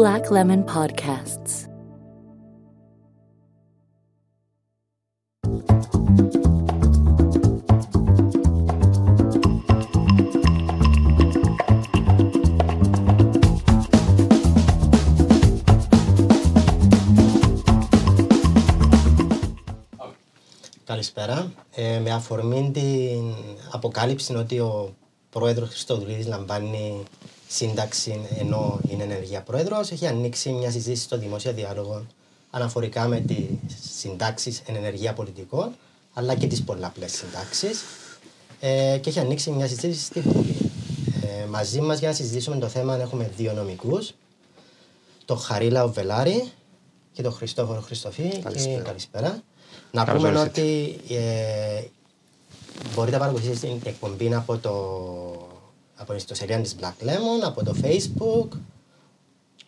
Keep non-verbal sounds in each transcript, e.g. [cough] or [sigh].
Black Lemon Podcasts. Καλησπέρα. Ε, με αφορμή την αποκάλυψη ότι ο πρόεδρος Χριστοδουλίδη λαμβάνει σύνταξη ενώ είναι ενεργεία πρόεδρος, έχει ανοίξει μια συζήτηση στο δημόσιο διάλογο αναφορικά με τις συντάξεις εν ενεργεία πολιτικών αλλά και τις πολλαπλές συντάξεις. Ε, και έχει ανοίξει μια συζήτηση στη Βουλή. Ε, μαζί μας για να συζητήσουμε το θέμα έχουμε δύο νομικούς, τον Χαρίλα Βελάρη και τον Χριστόφορο Χριστοφή. Καλησπέρα. Και καλησπέρα. Να Καλώς πούμε ορίσατε. ότι ε, μπορείτε να παρακολουθήσετε την εκπομπή από, το, από την ιστοσελίδα της Black Lemon, από το Facebook,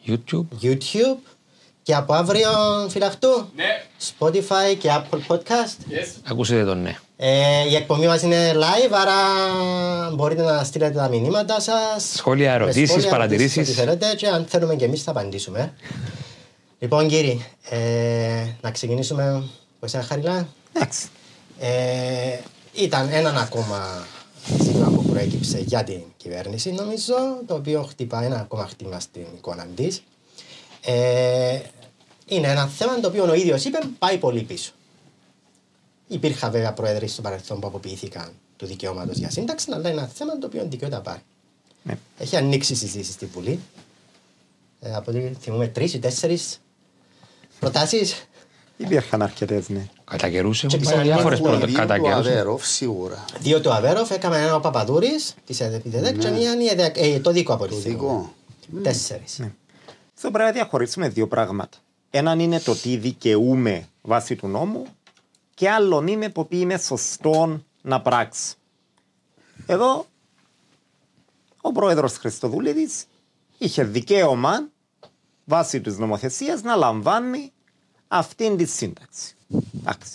YouTube. YouTube και από αύριο φυλαχτού, Ναι. Spotify και Apple Podcast. Yes. Ακούσετε τον ναι. Ε, η εκπομπή μας είναι live, άρα μπορείτε να στείλετε τα μηνύματα σας. Σχόλια, με ερωτήσεις, σχόλια, παρατηρήσεις. Ό,τι θέλετε και αν θέλουμε και εμείς θα απαντήσουμε. Λοιπόν κύριοι, ε, να ξεκινήσουμε από εσένα Χαριλά; Εντάξει. Ε, ήταν έναν ακόμα ζήτημα που προέκυψε για την κυβέρνηση, νομίζω, το οποίο χτυπά ένα ακόμα χτύπημα στην εικόνα της. Ε, είναι ένα θέμα το οποίο ο ίδιος είπε πάει πολύ πίσω. Υπήρχαν βέβαια πρόεδροι στο παρελθόν που αποποιήθηκαν του δικαιώματος για σύνταξη, αλλά είναι ένα θέμα το οποίο δικαιούται να πάρει. Ναι. Έχει ανοίξει συζήτηση στη Βουλή. Ε, από ό,τι θυμούμε, τρεις ή τέσσερις προτάσεις. Υπήρχαν αρκετές, ναι. Κατά καιρούς Και έχουν ξέρω, πάει διάφορες υπάρχουν πρώτα. Δύο Κατά του καιρούς. Αβέροφ, σίγουρα. Δύο του Αβέροφ, έκαμε ένα ο Παπαδούρης της ΕΔΕΚ και μία είναι η ΕΔΕΚ, ε, το δικό από Το τη θυμούμαι. δικό. Τέσσερις. Αυτό πρέπει να διαχωρίσουμε δύο πράγματα. Έναν είναι το τι δικαιούμαι βάσει του νόμου και άλλον είναι το τι είναι σωστό να πράξει. Εδώ ο πρόεδρος Χριστοδουλίδης είχε δικαίωμα βάσει της νομοθεσίας να λαμβάνει αυτήν τη σύνταξη. Εντάξει.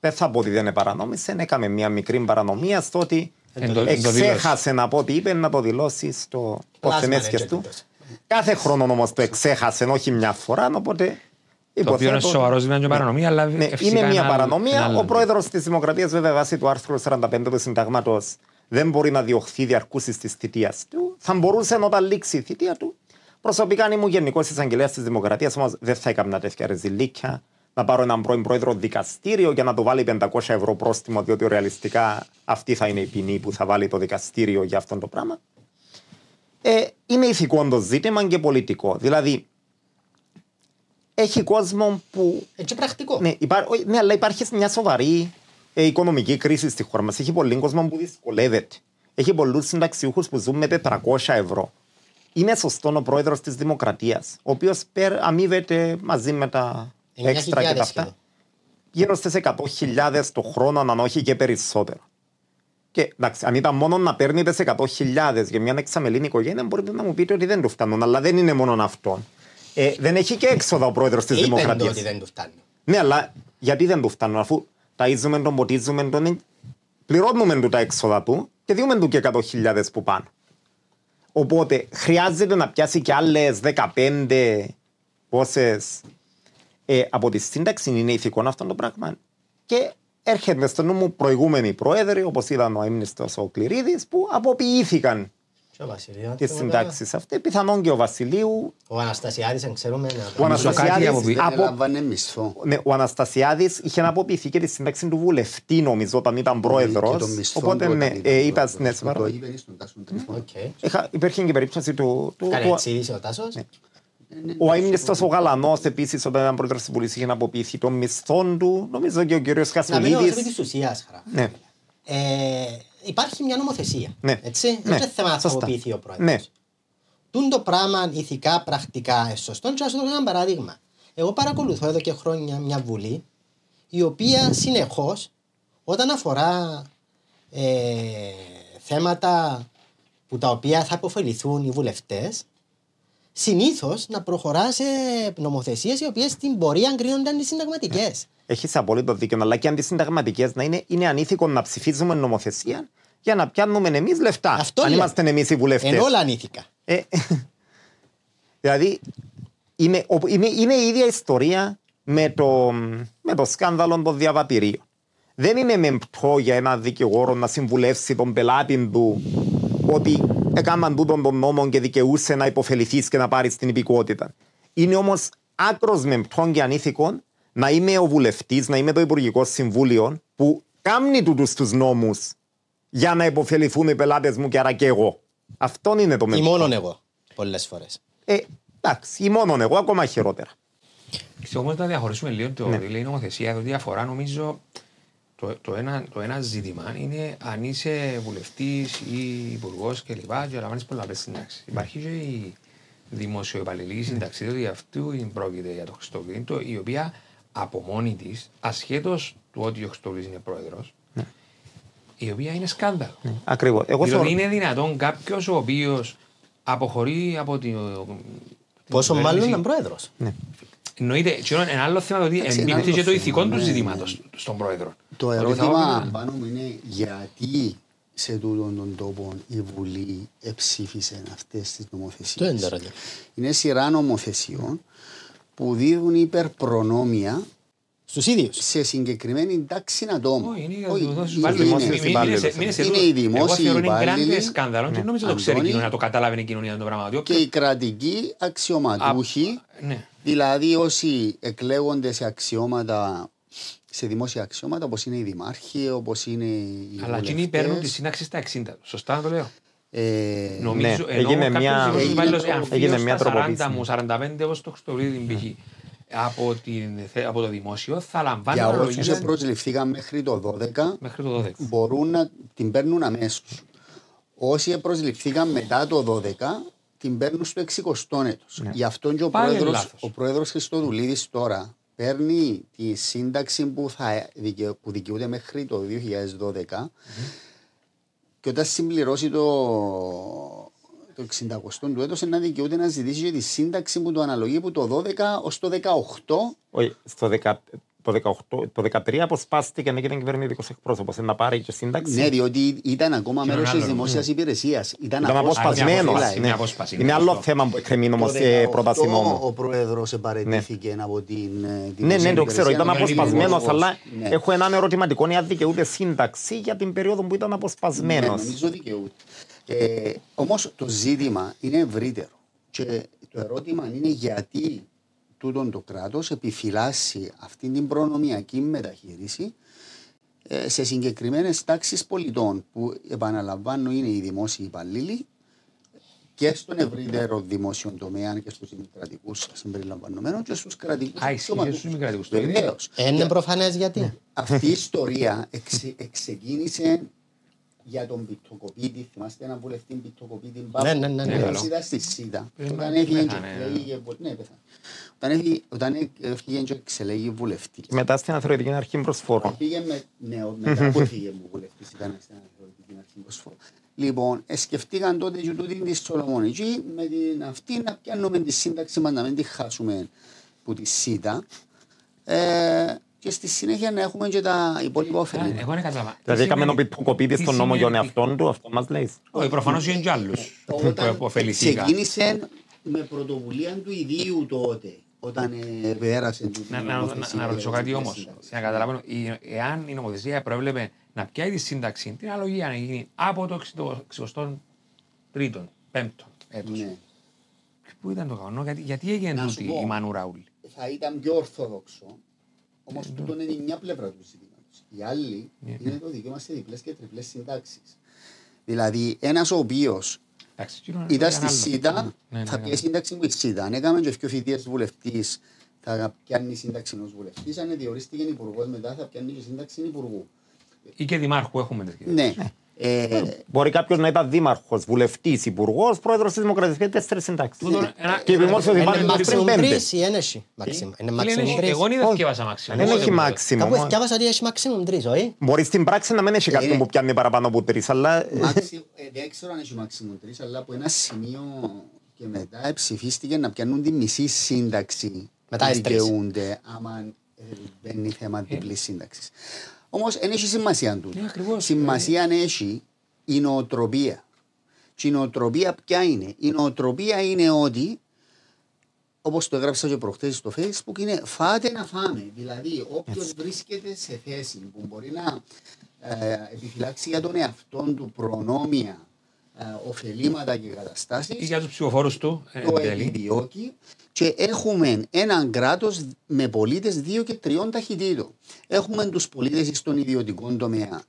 Δεν θα πω ότι δεν παρανόμησε, έκαμε μια μικρή παρανομία στο ότι Εν το- εν το εξέχασε να πω ότι είπε να το δηλώσει στο Last ποθεμέσκες manager του. τούτος. Κάθε χρόνο όμως το εξέχασε, όχι μια φορά, οπότε. Το οποίο είναι υποθέτω- σοβαρός δηλαδή μια παρανομία, αλλά ναι, φυσικά είναι μια ένα- παρανομία. ένα άλλο. Ο πρόεδρος της Δημοκρατίας, βέβαια, βάσει του άρθρου 45 του Συνταγμάτος, δεν μπορεί να διωχθεί διαρκούση της θητείας του. Θα μπορούσε όταν λήξει η θητεία του. Προσωπικά, αν ήμουν γενικός εισαγγελέας της Δημοκρατίας, όμως δεν θα έκανα τέτοια ρεζιλίκια. Να πάρω έναν πρώην πρόεδρο δικαστήριο για να το βάλει 500 ευρώ πρόστιμο, διότι ρεαλιστικά αυτή θα είναι η ποινή που θα βάλει το δικαστήριο για αυτό το πράγμα. Ε, είναι ηθικό το ζήτημα και πολιτικό. Δηλαδή, έχει κόσμο που Έτσι πρακτικό. ναι, υπά... όχι, ναι, αλλά υπάρχει μια σοβαρή ε, οικονομική κρίση στη χώρα μας. Έχει πολύ κόσμο που δυσκολεύεται. Έχει πολλούς συνταξιούχους που ζουν με 400 ευρώ. Είναι σωστό ο πρόεδρος της Δημοκρατίας, ο οποίος αμείβεται μαζί με τα 9.000 έξτρα και τα αυτά. σχεδόν. Γύρω στι 100.000 το χρόνο, αν όχι και περισσότερο. Και εντάξει, αν ήταν μόνο να παίρνει τι 100.000 για μια εξαμελήνη οικογένεια, μπορείτε να μου πείτε ότι δεν του φτάνουν. Αλλά δεν είναι μόνο αυτό. Ε, δεν έχει και έξοδα ο πρόεδρος της Είπεν το Δημοκρατίας. ότι δεν του φτάνει. Ναι, αλλά γιατί δεν του φτάνουν, αφού ταΐζουμε τον, ποτίζουμε τον, πληρώνουμε του τα έξοδα του και διούμε του και 100.000 που πάνε. Οπότε χρειάζεται να πιάσει και άλλες 15 πόσες ε, από τη σύνταξη είναι ηθικό αυτό το πράγμα. Και έρχεται στο νου μου προηγούμενοι πρόεδροι, όπως ήταν ο έμνηστο ο Κληρίδης, που αποποιήθηκαν Και ο Βασιλείο. τι συντάξει αυτέ. Πιθανόν και ο Βασιλείου. Ο Αναστασιάδης, αν ξέρουμε. να- Ο Αναστασιάδης από πι- από- Δεν έλαμβανε μισθό. Ναι, ο Αναστασιάδης είχε αποποιηθεί και τη σύνταξη του βουλευτή, νομίζω, όταν ήταν πρόεδρος. Και το μισθό Οπότε, του ναι, όταν ήταν ε, είπα, πρόεδρος. ναι, Το σοβαρό. είπε στον Τάσο Τρифώνα. Οκ. Είχα- Υπήρχε και περίπτωση του. του, Κάνει του έτσι είδηση ο Τάσος. Ο αίμνηστο ο Γαλανός, επίσης, όταν ήταν πρόεδρος της Βουλής, είχε αποποιηθεί των μισθών του. Νομίζω και ο κύριος Να μείνω επί Χασουλίδης. της ουσίας, χαρά. Ναι. Ε, υπάρχει μια νομοθεσία. Ναι. Έτσι. Ναι. Δεν είναι θέμα να Σωστά. τροποποιηθεί ο πρόεδρος. Ναι. Τούν το πράγμα ηθικά, πρακτικά, εσωστό. Και να σου δώσω ένα παράδειγμα. Εγώ παρακολουθώ εδώ και χρόνια μια βουλή η οποία συνεχώς όταν αφορά ε, θέματα που τα οποία θα υποφεληθούν οι βουλευτές, συνήθως να προχωρά σε νομοθεσίες οι οποίες στην πορεία κρίνονται αντισυνταγματικές. Έχεις απόλυτο δίκιο, αλλά και αντισυνταγματικές να είναι, είναι ανήθικο να ψηφίζουμε νομοθεσία για να πιάνουμε εμείς λεφτά. Αυτό αν λέω. είμαστε εμείς οι βουλευτές. Ενώ όλα ανήθικα. Ε, Δηλαδή, είναι, ο- είναι, είναι η ίδια ιστορία με το, με το σκάνδαλο των διαβατηρίων. Δεν είναι μεμπτό για ένα δικηγόρο να συμβουλεύσει τον πελάτη του ότι έκαναν τούτον τον νόμο και δικαιούσε να υποφεληθείς και να πάρεις την υπηκότητα. Είναι όμως άκρος μεμπτό και ανήθικο να είμαι ο βουλευτής, να είμαι το Υπουργικό Συμβούλιο που κάνει τούτους τους νόμους για να υποφεληθούν οι πελάτες μου και άρα και εγώ. Αυτό είναι το Ή μεμπτό. μόνον εγώ. Πολλές φορές. Ε, εντάξει, ή μόνον εγώ, ακόμα χειρότερα. Ξέρω όμως να διαχωρίσουμε λίγο το Ναι. τι λέει η νομοθεσία, διότι αφορά νομίζω το, το, ένα, το ένα ζήτημα είναι αν είσαι βουλευτής ή υπουργός κλπ. και λαμβάνει πολλαπλέ συντάξει. Υπάρχει και η δημοσιοεπαλληλική σύνταξη, διότι αυτού πρόκειται για το Χριστόκλητο, η οποία από μόνη της, ασχέτως του ότι ο Χριστόκλητο είναι πρόεδρος, η οποία είναι σκάνδαλο. Ακριβώς. Εγώ Δηλαδή θεωρώ. είναι δυνατόν κάποιος ο οποίος αποχωρεί από την. Πόσο την μάλλον κυβέρνηση. ήταν πρόεδρος. Ναι. Εννοείται, και ένα άλλο θέμα ότι Εντάξει, εμπίπτει ένα και το άλλο ηθικό θέμα, του ναι, ζητήματος ναι. στον πρόεδρο. Το Ότι θα ερώτημα έπρεπε- πάνω μου είναι γιατί σε τούτον τον τόπο η Βουλή εψήφισε αυτές τις Το νομοθεσίες. είναι το ερώτημα. Είναι σειρά νομοθεσιών που δίδουν υπερπρονόμια Στους ίδιους. σε συγκεκριμένη τάξη ατόμων. Όχι, είναι για Όχι, να το δώσεις είναι- βάλει. δημόσιες Μην- μην- υπάλληλες. μείνε σε- μείνε σε Είναι τούτο. οι Εγώ δημόσιοι θεωρώ είναι υπάλληλοι. γκράντε σκάνδαλο και δεν νομίζω το ξέρει η Αντώνη. κοινωνία, το καταλάβαινε η κοινωνία το πράγμα. Ότι και οι κρατικοί αξιωματούχοι, Α, ναι. δηλαδή όσοι εκλέγονται σε αξιώματα, σε δημόσια αξιώματα, όπως είναι οι δημάρχοι, όπως είναι οι Αλλά εκείνοι βουλευτές. παίρνουν τη σύνταξη στα 60. Σωστά να το λέω. Ε, Νομίζω, Ναι, ενώ έγινε κάποιος μια- δημόσιος έγινε υπάλληλος, τρο- εάν φύγει έγινε ως μια τα 40 τροποποίηση. μου, 45 όπως το Χριστοβλίδη π.χ. από, την, θε- από το δημόσιο θα λαμβάνει για όσους αναλογία προσληφθήκαν μέχρι το 12, μέχρι το 12. μπορούν να την παίρνουν αμέσως. Όσοι προσληφθήκαν μετά το 12, την παίρνουν στο 60ο έτος. Γι' αυτό και ο Πάλι πρόεδρος, λάθος. ο πρόεδρος Χριστοδουλίδης τώρα παίρνει τη σύνταξη που, θα δικαι- που δικαιούται μέχρι το 2012 και όταν συμπληρώσει το, το 60ο του έτος να δικαιούται να ζητήσει και τη σύνταξη που του αναλογεί από το 12 ως το 18 Όχι, στο 10, το, 18, το 13 αποσπάστηκε και έγινε κυβερνητικός εκπρόσωπος. Να πάρει και σύνταξη. Ναι, διότι ήταν ακόμα Και μέρος έναν τη άλλο, δημόσιας ναι. υπηρεσίας. Ήταν, Ήταν αποσπασμένος. απόσπαση, Ναι. μια απόσπαση, Είναι είναι άλλο σωστό. θέμα που εκκρεμεί Το όμω σε 18 πρόταση Ο νόμου. πρόεδρος επαρετήθηκε από την. ε, Ναι, δημόσια ναι, το ξέρω, υπηρεσία. ήταν είναι αποσπασμένος, υπουργός. αλλά Ναι. έχω έναν ερωτηματικό αν δικαιούται σύνταξη για την περίοδο που ήταν Ναι, αποσπασμένο. νομίζω δικαιούται. Ε, Όμως το ζήτημα είναι ευρύτερο. Και το ερώτημα είναι γιατί τούτον το κράτος επιφυλάσσει αυτή την προνομιακή μεταχείριση ε, σε συγκεκριμένες τάξεις πολιτών που επαναλαμβάνω είναι οι δημόσιοι υπαλλήλοι και στον ευρύτερο δημόσιο τομέα και στους δημοκρατικούς συμπεριλαμβανομένων και στους κρατικούς Α, ισχύει και στους δημοκρατικούς. Το ίδιο. Βεβαίως. Είναι προφανές γιατί. Αυτή η ιστορία εξε, εξεκίνησε για τον Πιτοκοπίτη. Θυμάστε έναν βουλευτή Πιτοκοπίτη Πάπου. Ναι, ναι, ναι, ναι, που καλό. ήταν στη ΣΥΤΑ. Ε, Όταν μα, έφυγε και πέθανε, ναι. εξελέγηκε βου- ναι, πέθανε. Όταν έφυγε- Όταν έφυγε και εξελέγει βουλευτής. Και μετά στην Αθροτική Αρχή Προσφόρων. Πήγε με, ναι, ο- μετά που έφυγε μου βουλευτής ήταν στην Ανατολική Αρχή Προσφόρου. Λοιπόν, ε, σκεφτήκαν τότε και τούτη τη Σολομονική με την αυτή να πιάνουμε τη σύνταξη μας να μην τη χάσουμε που τη ΣΥΤΑ ε, και στη συνέχεια να έχουμε και τα υπόλοιπα Α, ωφελήματα. Εγώ δεν κατάλαβα. Δηλαδή Τι έκαμε σημαίνει- τον κοπίτη τι στον νόμο για τον σημαίνει- εαυτόν του, αυτό μας λέει. Όχι, προφανώς είναι και άλλους που Όταν αποφεληθήκαν. ξεκίνησε με πρωτοβουλία του ιδίου τότε, όταν ε, πέρασε την Να, να, να, να ρωτήσω κάτι όμως. Να καταλαβαίνω, η- εάν η νομοθεσία προέβλεπε να πιάει τη σύνταξη, την αναλογία να γίνει από το 63ο, 5ο έτος. Ναι. Πού ήταν το κανόνα, γιατί, γιατί έγινε Να σου τούτη πω. η Μανουράουλ. θα ήταν πιο ορθόδοξο. Όμως Ε, τούτο είναι η μια πλευρά του ζητήματο. Η άλλη Ναι, είναι το δικαίωμα σε διπλές και τριπλές συντάξεις. Δηλαδή, ένας ο οποίος Εντάξει, εκείνο ήταν ήταν στη άλλο. ΣΥΤΑ, Ναι, ναι, θα ναι. πιέσει σύνταξη που η ΣΥΤΑ. Αν έκαμε και δύο θητείε βουλευτής, θα πιάνει σύνταξη ενός βουλευτής. Αν διορίστηκε υπουργός μετά, θα πιάνει και σύνταξη υπουργού. Ή και δημάρχου έχουμε τέτοια. Ναι. Ε, Μπορεί κάποιος να ήταν δήμαρχος, βουλευτής, υπουργός, πρόεδρος της Δημοκρατίας και τέσσερις συντάξεις; Τούτο, ένα- Και δημόσιο Είναι υπάρχει μέχρι maximum πέντε. τρεις ή ένεση. Maximum. Είναι Φίλε, maximum είναι- τρεις. Εγώ δεν Όχι. θυκεύασα μάξιμο. Δεν έχει Οπότε- μάξιμο. Κάπου εθιάβασα ότι έχει maximum τρεις, όχι; Μπορεί στην πράξη να μην έχει κάποιον Είναι- που πιάνει παραπάνω από τρεις, αλλά. ε, Μάξι- ε, δεν ξέρω αν έχει maximum τρεις, αλλά από ένα σημείο και μετά ψηφίστηκε να πιάνουν τη μισή σύνταξη Μετά που τις τρεις. δικαιούνται άμα ε, μπαίνει θέμα διπλής σύνταξης. Όμως δεν έχει σημασία του. Ναι, ακριβώς. Σημασία έχει η νοοτροπία. Και η νοοτροπία ποια είναι; Η νοοτροπία είναι ότι όπως το έγραψα και προχθές στο Facebook, είναι φάτε να φάμε. Δηλαδή, όποιος βρίσκεται σε θέση που μπορεί να ε, επιφυλάξει για τον εαυτό του προνόμια, ε, ωφελήματα και καταστάσεις. Ή για τους ψηφοφόρους του. ε, το εν τέλει. επιδιώκει και έχουμε έναν κράτος με πολίτες δύο και τριών ταχυτήτων. Έχουμε τους πολίτες στον ιδιωτικό τομέα.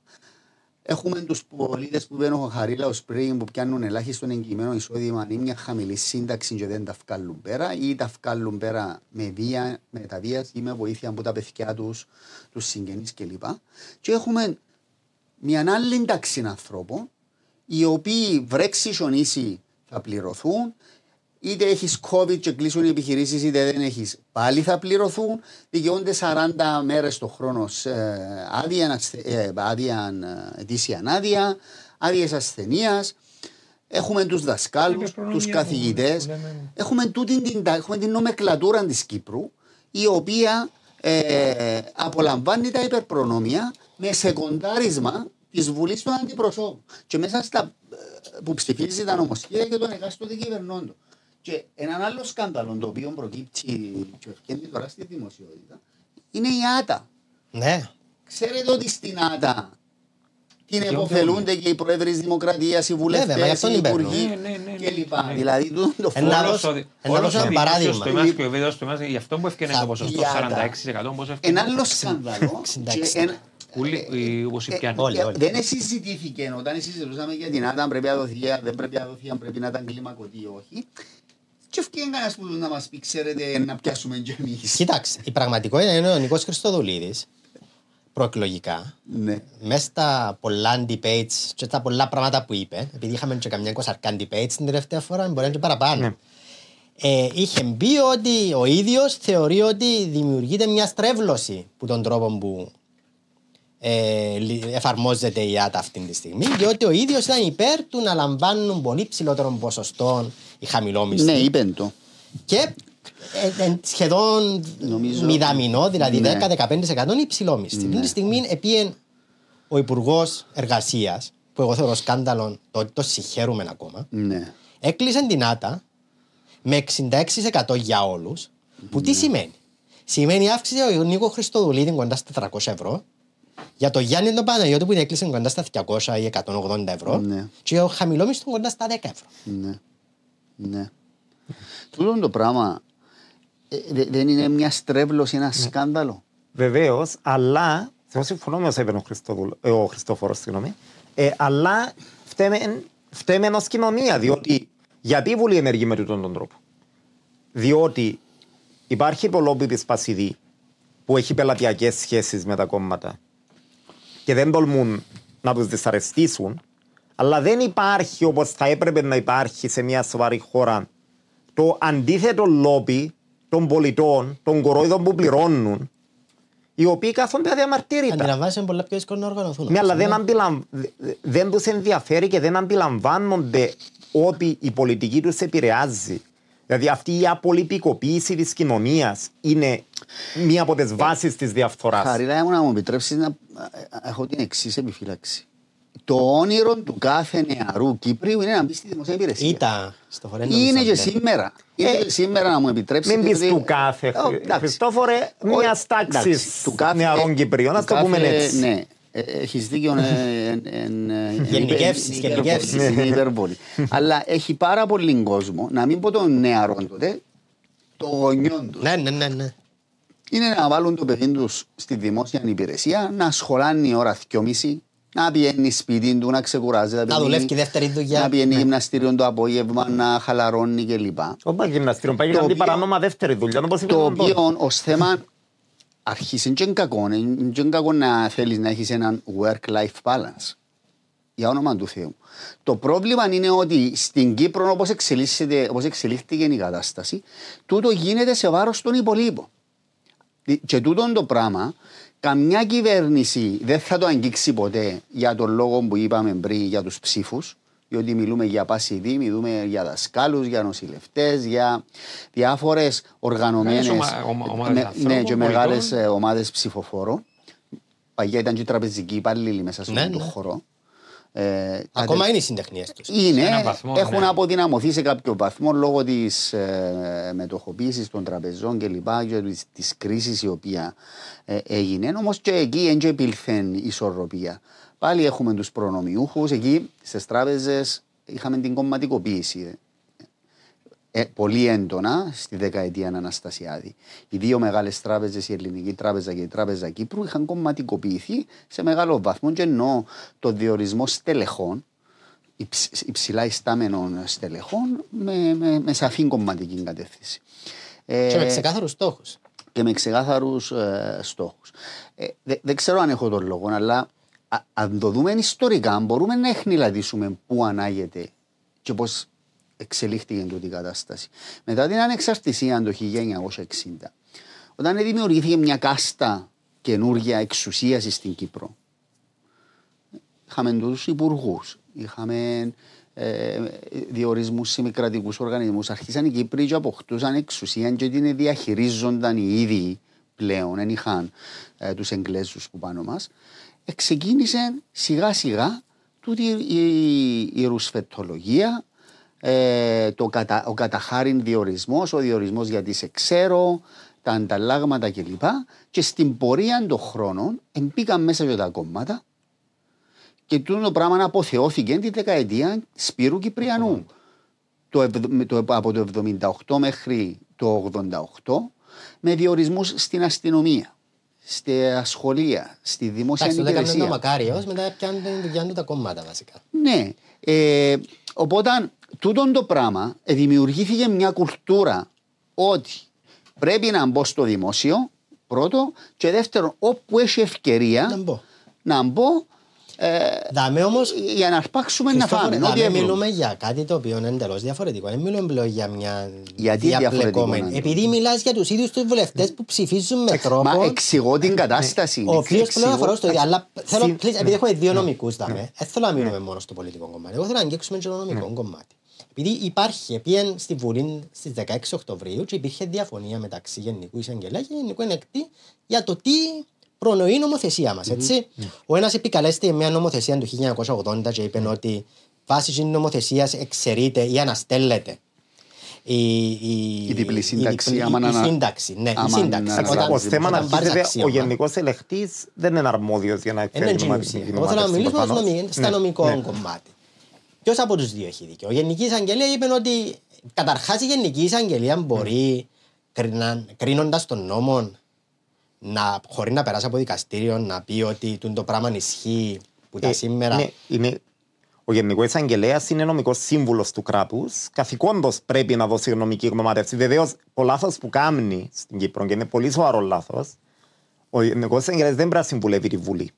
Έχουμε τους πολίτες που μπαίνουν ο Χαρίλαο πριν που πιάνουν ελάχιστον εγγυημένο εισόδημα ή μια χαμηλή σύνταξη και δεν τα βγάλουν πέρα ή τα βγάλουν πέρα με βία, με τα βία ή με βοήθεια από τα παιδιά τους, τους συγγενείς κλπ. Και έχουμε μια άλλη τάξη ανθρώπων οι οποίοι βρέξει χιονίσει θα πληρωθούν είτε έχεις COVID και κλείσουν οι επιχειρήσεις, είτε δεν έχεις, πάλι θα πληρωθούν. Δικαιούνται 40 μέρες το χρόνο σε άδεια, ασθε- ε, άδεια, ε, ετήσια άδεια, άδειες ασθενείας. Έχουμε τους δασκάλους, Είναι προνόμια τους που- καθηγητές. που λέμε. Έχουμε, τούτη την, τα- έχουμε την νομεκλατούρα της Κύπρου, η οποία ε, απολαμβάνει τα υπερπρονόμια με σεκοντάρισμα τη Βουλή των Αντιπροσώπων. Και μέσα στα ε, που ψηφίζει τα νομοσχέδια και τον εκάστοτε κυβερνώντο. Και έναν άλλο σκάνδαλο το οποίο προκύπτει και ευκαιρία τώρα στη δημοσιότητα είναι η ΆΤΑ. Ναι. Ξέρετε ότι στην ΆΤΑ την Και εποφελούνται και οι πρόεδροι τη Δημοκρατία, οι Βέβαια, μα γι' βουλευτέ, αυτό οι την παίρνω. υπουργοί Ναι, ναι, ναι, ναι. κλπ. Ναι. Δηλαδή, τούτο το Ένα φόρο- άλλο- Όλος ο- ένα όλος άλλο ο παράδειγμα. δημόσιος τομέας και ο βίαιος τομέας, γι' αυτό που έφτιανε το ποσοστό Τα 46% πώς έφτιανε. Ένα άλλο σκάνδαλο. 66. και ένα- Ούλοι, οι- όπως οι ε, πιάνοι. Όλοι, ε, όλοι. Δεν συζητήθηκε όταν συζητούσαμε για την ΆΤΑ, αν πρέπει να δοθεί, αν δεν πρέπει να δοθεί, αν πρέπει να ήταν κλιμακωτή ή όχι. Και ευκαιρία κανένας που να μας πει, ξέρετε, να πιάσουμε κι εμείς. Κοίταξε, η πραγματικότητα είναι ο Νικός Χριστοδουλίδης προεκλογικά Ναι. μέσα στα πολλά debates και στα πολλά πράγματα που είπε, επειδή είχαμε και καμιά εικοσαρκά debates την τελευταία φορά, μπορεί να είναι και παραπάνω. Ναι. Ε, είχε μπει ότι ο ίδιος θεωρεί ότι δημιουργείται μια στρέβλωση που τον τρόπο που ε, λι- εφαρμόζεται η ΆΤΑ αυτή τη στιγμή, διότι ο ίδιος ήταν υπέρ του να λαμβάνουν πολύ ψηλότερων ποσοστών οι χαμηλόμισθοι Ναι, είπε το. και ε, ε, σχεδόν Νομίζω- μηδαμινό, δηλαδή Ναι. 10-15% υψηλόμισθη. Αυτή τη στιγμή επίεν ο Υπουργός Εργασίας, που εγώ θεωρώ σκάνδαλο, το, το συγχαίρουμε ακόμα, Ναι. έκλεισε την ΆΤΑ με 66% για όλους. Που τι σημαίνει; Σημαίνει αύξηση ο Νίκο Χριστοδουλίδη κοντά στα 400 ευρώ. Για το Γιάννη τον Παναγιώτη που την έκλεισε κοντά στα 200 ή 180 ευρώ. Ναι. Και ο χαμηλόμισθο κοντά στα 10 ευρώ. Ναι. Ναι. Τούτο το πράγμα ε, δε- δεν είναι μια στρέβλωση, ένα σκάνδαλο. Βεβαίως, αλλά. Εγώ συμφωνώ με όσα είπε ο, Χριστοδουλ, ε, ο Χριστόφορος, συγγνώμη. Ε, αλλά φταίμε, φταίμε ω κοινωνία, διότι. Γιατί η Βουλή ενεργεί με τούτον τον τρόπο; Διότι υπάρχει το λόμπι τη Πασιδή που έχει πελατειακές σχέσεις με τα κόμματα και δεν τολμούν να τους δυσαρεστήσουν, αλλά δεν υπάρχει όπως θα έπρεπε να υπάρχει σε μια σοβαρή χώρα το αντίθετο λόμπι των πολιτών, των κορόιδων που πληρώνουν, οι οποίοι κάθονται αδιαμαρτύρητα. Αντιλαμβάνεσαι είναι πολλά πιο δύσκολο να οργανωθούν. Ναι, αλλά όμως, δεν, αντιλαμ... δεν τους ενδιαφέρει και δεν αντιλαμβάνονται ότι η πολιτική τους επηρεάζει. Δηλαδή αυτή η απολυπικοποίηση της κοινωνίας είναι μία από τις βάσεις της διαφθοράς. Χαρίλα μου να μου επιτρέψεις να ε, έχω την εξής επιφύλαξη. Το όνειρο του κάθε νεαρού Κύπριου είναι να μπει στη δημοσία υπηρεσία. Ήταν στο φορέ Είναι και σήμερα. Είναι και σήμερα να μου επιτρέψεις. Ε, Μην πεις του κάθε, Χριστόφορε, μιας τάξης νεαρών Κυπρίων, ας το πούμε έτσι. Ναι, έχει δίκιο. ε, ε, ε, ε, Γενικεύσεις, είναι γενικεύσεις. υπερβολή, είναι υπερβολή. Αλλά έχει πάρα πολύ κόσμο, να μην πω των νεαρών τότε, των γονιών τους. Ναι, ναι, ναι, ναι. Είναι να βάλουν το παιδί τους στη δημόσια υπηρεσία, να σχολάνει ώρα 2.30, να πηγαίνει σπίτι του, να ξεκουράζεται. Να δουλεύει και δεύτερη δουλειά. Να πηγαίνει γυμναστήριο το απόγευμα, να χαλαρώνει κλπ. Όχι πάει γυμναστήριο, πάει Το κάνει οποίο- παράνομα δεύτερη δουλειά. όπως είπε Το ο Ντόρ. οποίο ως θέμα αρχίσει και είναι κακό. Είναι και κακό να θέλεις να έχεις έναν work-life balance. Για όνομα του Θεού. Το πρόβλημα είναι ότι στην Κύπρο, όπως εξελίχθηκε η κατάσταση, τούτο γίνεται σε βάρος των υπολείπων. Και τούτο το πράγμα, καμιά κυβέρνηση δεν θα το αγγίξει ποτέ για τον λόγο που είπαμε πριν για τους ψήφους. Διότι μιλούμε για πασιδί, μιλούμε για δασκάλους, για νοσηλευτές, για διάφορες οργανωμένες. Μεγάλες ομα- ομα- ομάδες ναι, ανθρώπων, και μεγάλες πολιτών. ομάδες ψηφοφόρων. Παγιά ήταν και τραπεζικοί υπάλληλοι μέσα σε Ναι, αυτό το ναι. χώρο. Ε, Ακόμα κατε- είναι οι συντεχνίες τους. είναι, Σε έναν βαθμό, έχουν ναι. αποδυναμωθεί σε κάποιο βαθμό λόγω της ε, μετοχοποίησης των τραπεζών και λοιπά και της κρίσης η οποία ε, έγινε. Όμως και εκεί δεν επήλθεν ισορροπία. Πάλι έχουμε τους προνομιούχους. Εκεί στις τράπεζες είχαμε την κομματικοποίηση ε, πολύ έντονα στη δεκαετία Αναστασιάδη. Οι δύο μεγάλες τράπεζες, η Ελληνική Τράπεζα και η Τράπεζα Κύπρου, είχαν κομματικοποιηθεί σε μεγάλο βαθμό και ενώ το διορισμό στελεχών, υψ- υψηλά ιστάμενων στελεχών, με, με, με σαφή κομματική κατεύθυνση. Ε, Και με ξεκάθαρους στόχους. και με ξεκάθαρους ε, στόχους. Ε, δε- δεν ξέρω αν έχω τον λόγο, αλλά α- αν το δούμε ιστορικά, μπορούμε να εχνηλατήσουμε πού ανάγεται και πώς εξελίχθηκε τούτη η κατάσταση. Μετά την ανεξαρτησία το 1960, όταν δημιουργήθηκε μια κάστα καινούργια εξουσία στην Κύπρο, είχαμε τους υπουργούς, είχαμε ε, διορισμούς σε μη κρατικού οργανισμούς. Αρχίσαν οι Κύπροι και αποκτούσαν εξουσία και την διαχειρίζονταν οι ίδιοι πλέον, δεν είχαν ε, τους Εγγλέζους που πάνω μας. Ξεκίνησε σιγά σιγά τούτη η, η, η ρουσφετολογία, ε, το κατα, ο καταχάριν διορισμός, ο διορισμός γιατί σε ξέρω, τα ανταλλάγματα κλπ. Και στην πορεία των χρόνων εμπήκαν μέσα και τα κόμματα και τούτο το πράγμα αποθεώθηκε τη δεκαετία Σπύρου Κυπριανού. Το, ευ- με το, από το 78 μέχρι το 88 με διορισμούς στην αστυνομία, στα σχολεία, στη δημόσια Εντάξει, το έκανε το υπηρεσία. Μακάριο, μετά πιάνουν την δουλειά του τα κόμματα βασικά. Ναι. Ε, οπότε τούτο το πράγμα ε, δημιουργήθηκε μια κουλτούρα ότι πρέπει να μπω στο δημόσιο, πρώτο, και δεύτερον, όπου έχει ευκαιρία Να μπω. να μπω ε, Δάμε όμως. για να αρπάξουμε να φάμε. Ό,τι Δάμε ευρώ. μιλούμε για κάτι το οποίο είναι εντελώς διαφορετικό. Δεν μιλούμε πλέον για μια Γιατί διαφορετικό διαπλεκόμενη. να είναι. Επειδή μιλάς για τους ίδιους τους βουλευτές που ψηφίζουν με τρόπο. Μα εξηγώ την κατάσταση. Ο οποίος πλέον Εξηγώ- αφορά στο ίδιο. Αλλά θέλω, Συν- please, επειδή έχουμε δύο νομικούς, δάμε, δεν θέλω να μείνουμε μόνο στο πολιτικό κομμάτι. Εγώ θέλω να αγγίξουμε και το νομικό κομμάτι. Επειδή υπάρχει, πήγαινε στη Βουλή στις 16 Οκτωβρίου και υπήρχε διαφωνία μεταξύ Γενικού Εισαγγελέα και Γενικού Ενεκτή για το τι προνοεί η νομοθεσία μας. Ο ένας επικαλέστηκε μια νομοθεσία του 1980 και είπε ότι βάσει της νομοθεσίας εξαιρείται ή αναστέλλεται η, η, Η διπλή σύνταξη, η, άμα η, να- η σύνταξη. Ναι, η άμα σύνταξη. να- Εντάξει, Όταν- ως θέμα να όταν πάρεις αρχίζεται, ο αξίωμα. γενικός ελεκτή δεν είναι αρμόδιος για να Είναι εκφέρει έτσι η νοματική ουσία. Εγώ θέλω να μιλήσουμε ως νομι- στα νομικό Ναι. κομμάτι. Ποιος από τους δύο έχει δίκιο; Η Γενικής Εισαγγελία είπε ότι καταρχάς η Γενική Εισαγγελία μπορεί, κρίνοντας τον νόμο, να, χωρίς να περάσει από δικαστήριο, να πει ότι τούτο το πράγμα ισχύει που τα Ε, σήμερα. είναι- είναι- ο Γενικός Εισαγγελέας είναι νομικός σύμβουλος του κράτους. Καθηκόντως πρέπει να δώσει νομική γνωμάτευση. Βεβαίως, το λάθος που κάνει στην Κύπρο και είναι πολύ σοβαρό λάθος, ο Γενικός Εισαγγελέας δεν πρέπει να συμβουλεύει τη Βουλή.